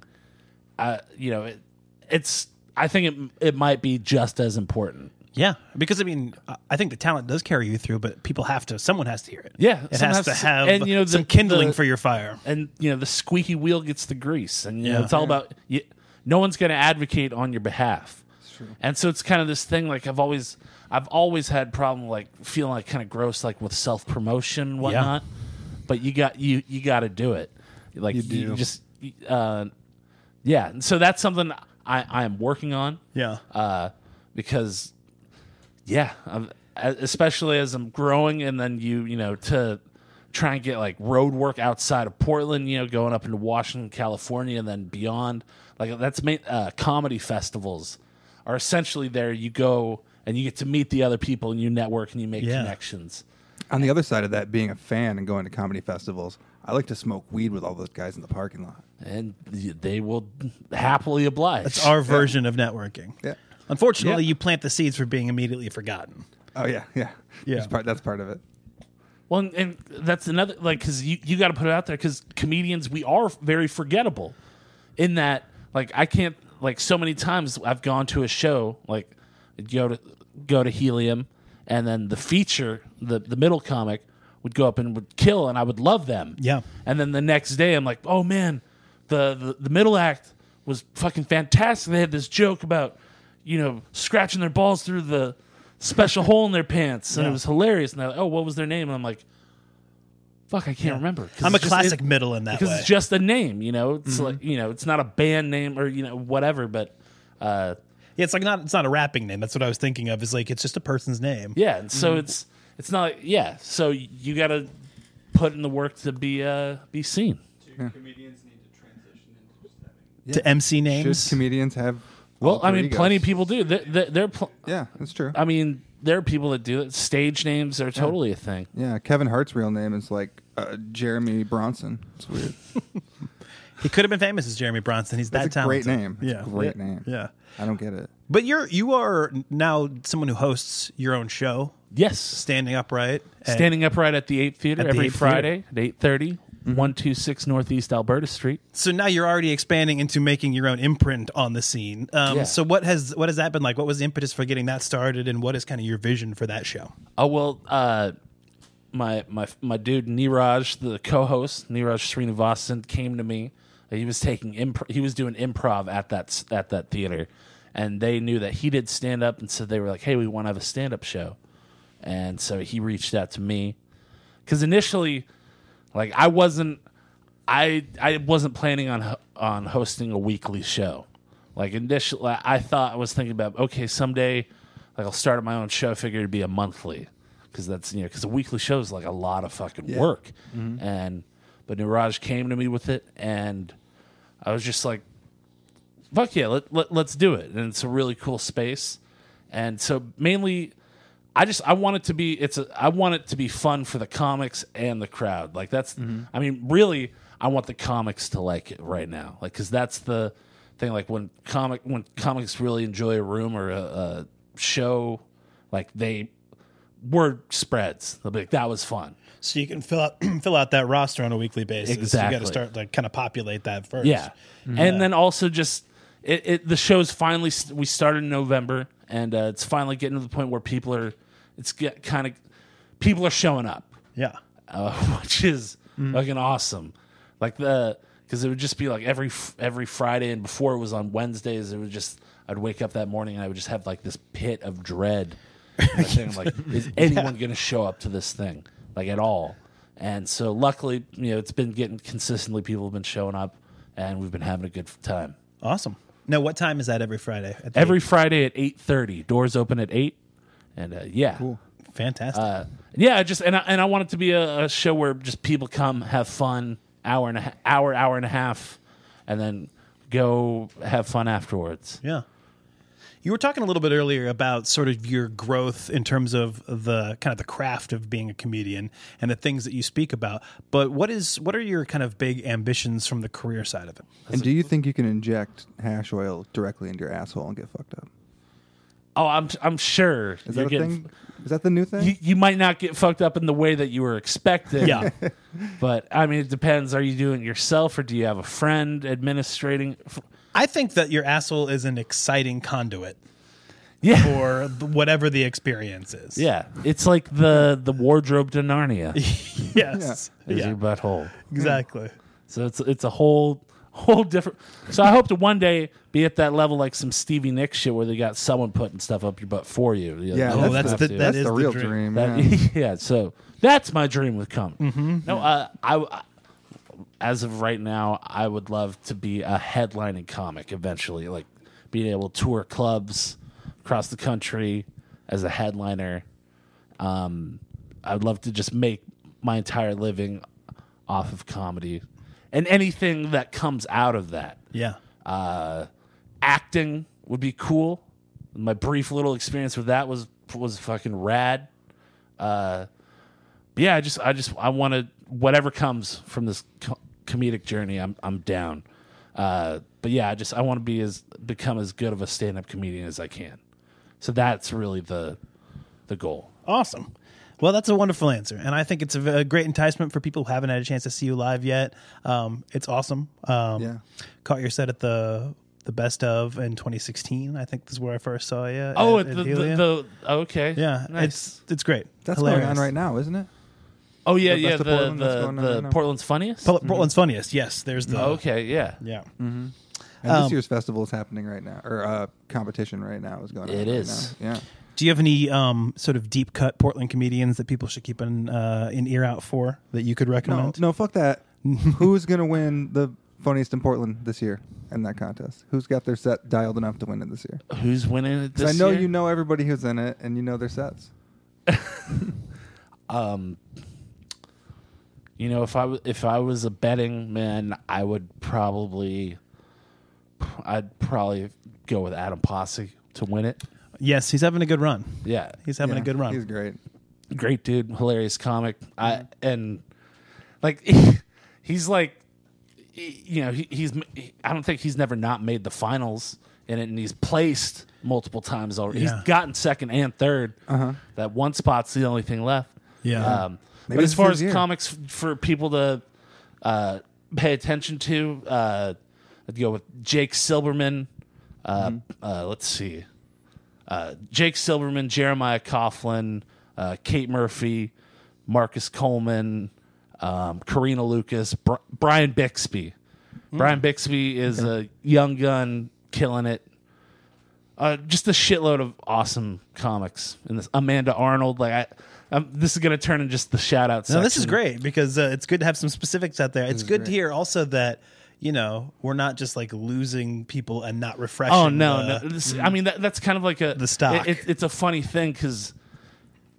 uh, you know it, it's i think it, it might be just as important Yeah, because I mean, I- I think the talent does carry you through, but people have to. Someone has to hear it. Yeah, it has to has to- have and, you know, the- some kindling the- for your fire. and you know the squeaky wheel gets the grease and you know Yeah. it's all about you, no one's going to advocate on your behalf and so it's kind of this thing like i've always i've always had problem like feeling like kind of gross like with self-promotion and whatnot but you got you you got to do it like You you, just uh yeah and so that's something i i am working on Yeah, uh, because yeah, I'm, especially as I'm growing, and then you you know to try and get like road work outside of Portland, you know, going up into Washington, California, and then beyond. Like that's ma- uh, comedy festivals are essentially there. You go and you get to meet the other people, and you network and you make Yeah. connections. On the other side of that, being a fan and going to comedy festivals, I like to smoke weed with all those guys in the parking lot. And they will happily oblige. That's our version of networking. Yeah. Unfortunately, Yeah. you plant the seeds for being immediately forgotten. Oh yeah, yeah, Yeah. That's part, that's part of it. Well, and, and that's another like because you you got to put it out there because comedians we are very forgettable. In that, like I can't like so many times I've gone to a show like go to go to Helium, and then the feature the the middle comic would go up and would kill, and I would love them. Yeah. and then the next day I'm like, oh man, the the, the middle act was fucking fantastic. They had this joke about you know scratching their balls through the special hole in their pants, and Yeah. it was hilarious. And they're like, oh, what was their name? And I'm like, fuck, I can't remember. I'm a it's just- classic it- middle in that because way. Mm-hmm. it's just a name. You know, it's like you know, it's not a band name or you know whatever, but. uh Yeah, it's like not it's not a rapping name. That's what I was thinking of. Is like it's just a person's name. Yeah, and so Mm-hmm. it's it's not like, yeah. So you got to put in the work to be uh be seen. Do comedians need to transition into just having To MC names. Should comedians have? Well, I mean, egos? plenty of people do. They're, they're, they're pl- Yeah, that's true. I mean, there are people that do it. Stage names are totally a thing. yeah, Kevin Hart's real name is like uh, Jeremy Bronson. It's weird. he could have been famous as Jeremy Bronson. He's that That's a great name. It's Yeah, a great Yeah. name. Yeah. I don't get it. But you're you are now someone who hosts your own show, Yes, standing upright, and- standing upright at the Eight Theater At the every Eight Friday at eight thirty. 126 Northeast Alberta Street. So now you're already expanding into making your own imprint on the scene. Um, Yeah. So what has what has that been like? What was the impetus for getting that started, and what is kind of your vision for that show? Oh well, uh, my my my dude Niraj, the co-host Niraj Srinivasan, came to me. He was taking imp- he was doing improv at that s- at that theater, and they knew that he did stand up, and so they were like, "Hey, we want to have a stand up show." and so he reached out to me because initially, like I wasn't, I I wasn't planning on on hosting a weekly show. Like initially, I thought I was thinking about okay someday, like I'll start my own show. I figured it'd be a monthly because that's you know because a weekly show is like a lot of fucking Yeah. work, Mhm. and but Niraj came to me with it, and I was just like, fuck yeah, let, let, let's do it. And it's a really cool space. And so mainly I just I want it to be it's a I want it to be fun for the comics and the crowd. Like that's I mean really I want the comics to like it right now. Like cuz that's the thing like when comic when comics really enjoy a room or a, a show like they word spreads. They'll be like that was fun. So you can fill out fill out that roster on a weekly basis. You got to start like kind of populate that first. Yeah, Mhm. and then also just it, it the show's finally we started in November, and uh, it's finally getting to the point where people are it's get kind of people are showing up. Yeah, uh, which is Mhm. fucking awesome. Like the because it would just be like every every Friday, and before it was on Wednesdays, it would just I'd wake up that morning and I would just have like this pit of dread. I think, like, is anyone going to show up to this thing like at all? And so luckily, you know, it's been getting consistently. People have been showing up, and we've been having a good time. Awesome. Now, what time is that every Friday? Every Friday at eight thirty, doors open at eight, and uh, yeah, cool, fantastic. Uh, yeah, just and I, and I want it to be a, a show where just people come, have fun, hour and a hour, hour and a half, and then go have fun afterwards. Yeah. You were talking a little bit earlier about sort of your growth in terms of the kind of the craft of being a comedian and the things that you speak about. But what is what are your kind of big ambitions from the career side of it? And do you think you can inject hash oil directly into your asshole and get fucked up? Oh, I'm I'm sure. Is you're that a getting- thing? Is that the new thing? You, you might not get fucked up in the way that you were expecting. Yeah. but I mean, it depends. Are you doing it yourself, or do you have a friend administrating? I think that your asshole is an exciting conduit. Yeah. For whatever the experience is. Yeah, it's like the the wardrobe to Narnia. Yes. is Yeah. your butthole Exactly. So it's it's a whole whole different. So I hope to one day be at that level, like some Stevie Nicks shit, where they got someone putting stuff up your butt for you. You Yeah, you Oh, don't that's have the- to. that That's is the the real dream. dream, That- yeah. yeah, so that's my dream with comedy. Mhm. No, uh, I, I as of right now, I would love to be a headlining comic eventually, like being able to tour clubs across the country as a headliner. Um, I'd love to just make my entire living off of comedy and anything that comes out of that. Yeah. Uh, acting would be cool. My brief little experience with that was was fucking rad. Uh, yeah, I just I just I want to whatever comes from this co- comedic journey. I'm I'm down. Uh, but yeah, I just I want to be as become as good of a stand up comedian as I can. So that's really the the goal. Awesome. Well, that's a wonderful answer, and I think it's a great enticement for people who haven't had a chance to see you live yet. Um, it's awesome. Um, Yeah. Caught your set at the the best of in 2016. I think this is where I first saw you. Oh, at, at at the, the, the okay, yeah, nice. it's it's great. That's Hilarious. going on right now, isn't it? Oh yeah, The yeah. Of The Portland the, the right? Portland's funniest. Pol- Portland's funniest. Yes, there's the Oh, okay, yeah, yeah. Mm-hmm. And Um, this year's festival is happening right now, or uh, competition right now is going on. It right is. now. Yeah. Do you have any um, sort of deep cut Portland comedians that people should keep an uh, an ear out for that you could recommend? no, fuck that. Who's gonna win the funniest in Portland this year in that contest? Who's got their set dialed enough to win it this year? Who's winning it this I know year? you know everybody who's in it, and you know their sets. Um, you know, if I w- if I was a betting man, I would probably, I'd probably go with Adam Pasi to win it. Yes, he's having a good run. Yeah, He's having a good run. He's great. great dude, hilarious comic. I and like he's like, you know, he, he's I don't think he's never not made the finals in it, and he's placed multiple times already. Yeah. He's gotten second and 3rd Uh-huh. That one spot's the only thing left. Yeah. Um, but as far as year. comics f- for people to uh, pay attention to, uh, I'd go with Jake Silberman. Uh, Mm-hmm. uh, let's see. Uh, Jake Silberman, Jeremiah Coughlin, uh, Kate Murphy, Marcus Coleman, um, Karina Lucas, Br- Brian Bixby. Hmm. Brian Bixby is a young gun killing it. uh, just a shitload of awesome comics. And this Amanda Arnold, like I, um, this is gonna turn in just the shout out. No, this is great because uh, it's good to have some specifics out there. It's is good to hear also that you know we're not just like losing people and not oh, refreshing. Oh no, the- no. This, I mean, that, that's kind of like a The stock. It, it- it's a funny thing because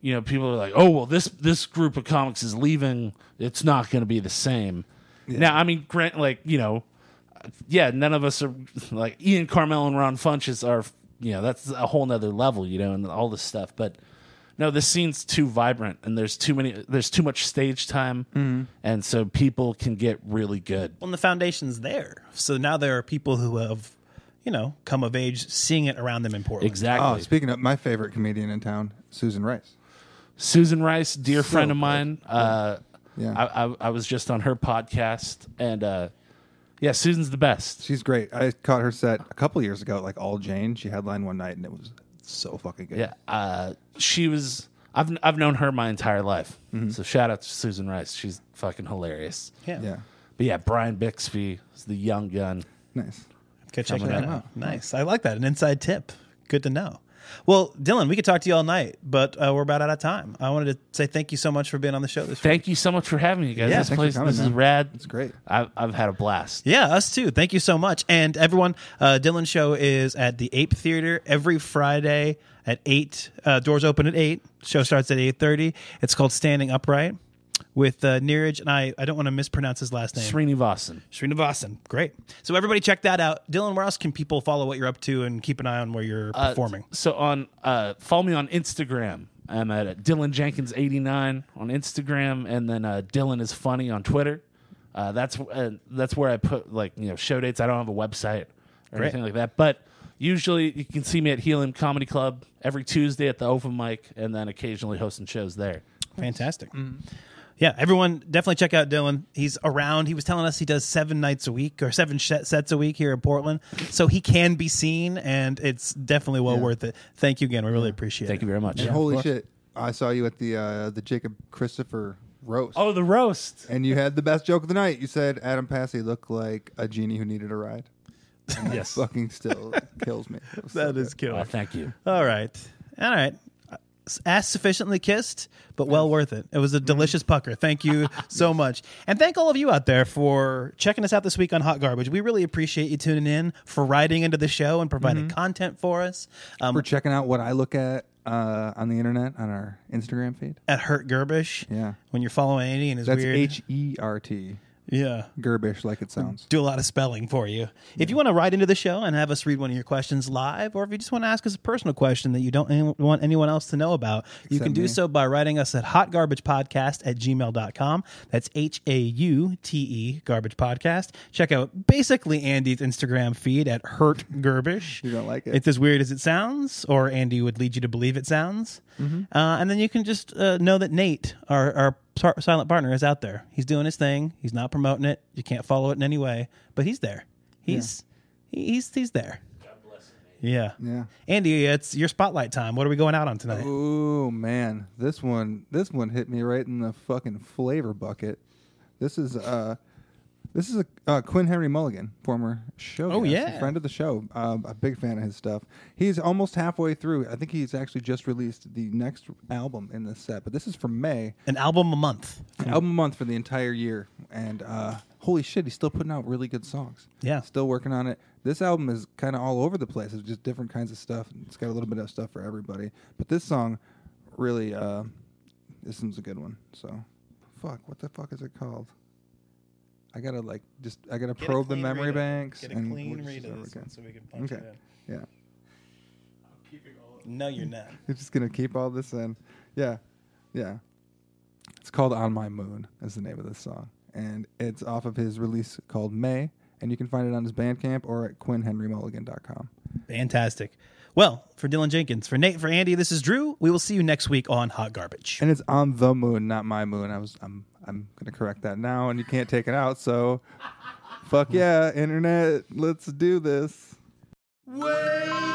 you know people are like, oh well, this this group of comics is leaving. It's not going to be the same. Now, I mean, grant like you know, yeah, none of us are like Ian Karmel and Ron Funches are. You know, that's a whole nother level. You know, and all this stuff, but. No, this scene's too vibrant, and there's too many. There's too much stage time, Mhm. and so people can get really good. Well, and the foundation's there, so now there are people who have you know come of age seeing it around them in Portland. Oh, speaking of my favorite comedian in town, Susan Rice. Susan Rice, dear So friend of mine. Uh, Yeah. I, I, I was just on her podcast, and uh, yeah, Susan's the best. She's great. I caught her set a couple years ago, at, like All Jane. She headlined one night, and it was so fucking good. Yeah, uh, she was. I've I've known her my entire life. Mhm. So shout out to Susan Rice. She's fucking hilarious. Yeah. Yeah. But yeah, Brian Bixby is the young gun. Nice. Go check Coming that out. Nice. I like that. An inside tip. Good to know. Well, Dylan, we could talk to you all night, but uh, we're about out of time. I wanted to say thank you so much for being on the show this week. Thank you so much for having me, guys. Yeah, this place, coming, this is rad. It's great. I've I've had a blast. Yeah, us too. Thank you so much. And everyone, uh, Dylan Show is at the Ape Theater every Friday at eight. Uh, doors open at eight. Show starts at eight thirty. It's called Standing Upright with uh, Neeraj, and I. I don't want to mispronounce his last name. Srinivasan. Srinivasan. Great. So everybody, check that out. Dylan, where else can people follow what you're up to and keep an eye on where you're Uh, performing? So on uh, follow me on Instagram. I'm at uh, Dylan Jenkins 89 on Instagram, and then uh, Dylan is funny on Twitter. Uh, that's uh, that's where I put like you know show dates. I don't have a website or Great. anything like that, but usually you can see me at Helium Comedy Club every Tuesday at the open mic, and then occasionally hosting shows there. Fantastic. Yeah, everyone definitely check out Dylan. He's around. He was telling us he does seven nights a week or seven sh- sets a week here in Portland, so he can be seen, and it's definitely well Yeah. worth it. Thank you again. We really appreciate it. Thank you very much. And holy shit, I saw you at the uh, the Jacob Christopher roast. Oh, the roast. And you had the best joke of the night. You said Adam Pasi looked like a genie who needed a ride. Yes. fucking still kills me. It was so That is good. killer. Uh, thank you. All right. All right. Ass sufficiently kissed, but well worth it. It was a delicious pucker. Thank you so much. And thank all of you out there for checking us out this week on Hot Garbage. We really appreciate you tuning in, for writing into the show and providing content for us. Um, For checking out what I look at uh, on the internet on our Instagram feed. at Hurt Gerbish. Yeah. When you're following Andy and his That's weird. H E R T. yeah. Gerbish, like it sounds. do a lot of spelling for you. If you want to write into the show and have us read one of your questions live, or if you just want to ask us a personal question that you don't any- want anyone else to know about, you Except can do me. so by writing us at hotgarbagepodcast at gmail.com. That's H A U T E, garbage podcast. Check out basically Andy's Instagram feed at Hurt Gerbish. You don't like it? It's as weird as it sounds, or Andy would lead you to believe it sounds. Mm-hmm. Uh, and then you can just uh, know that Nate, our, our silent partner, is out there. He's doing his thing. He's not promoting it. You can't follow it in any way, but he's there. He's he- he's he's there. God bless. Yeah. Yeah. Andy, it's your spotlight time. What are we going out on tonight? Oh man, this one this one hit me right in the fucking flavor bucket. This is uh this is a uh, Quinn Henry Mulligan, former show. Oh, guest, yeah. friend of the show. Uh, a big fan of his stuff. He's almost halfway through. I think he's actually just released the next album in this set, but this is from May. An album a month. An album a month for the entire year, and uh, holy shit, he's still putting out really good songs. Yeah. still working on it. This album is kind of all over the place. It's just different kinds of stuff. It's got a little bit of stuff for everybody. But this song, really, uh, this one's a good one. So, fuck, what the fuck is it called? I gotta like just I gotta Get a probe the clean memory banks. get a and clean we'll just read of this one so we can punch okay. it Yeah. No, you're not. You're just gonna keep all this in. Yeah, yeah. It's called "On My Moon" is the name of this song, and it's off of his release called May, and you can find it on his Bandcamp or at QuinnHenryMulligan.com. Fantastic. Well, for Dylan Jenkins, for Nate, for Andy, this is Drew. We will see you next week on Hot Garbage. And it's on the moon, not my moon. I was I'm I'm gonna correct that now, and you can't take it out. So, fuck yeah, internet, let's do this. Here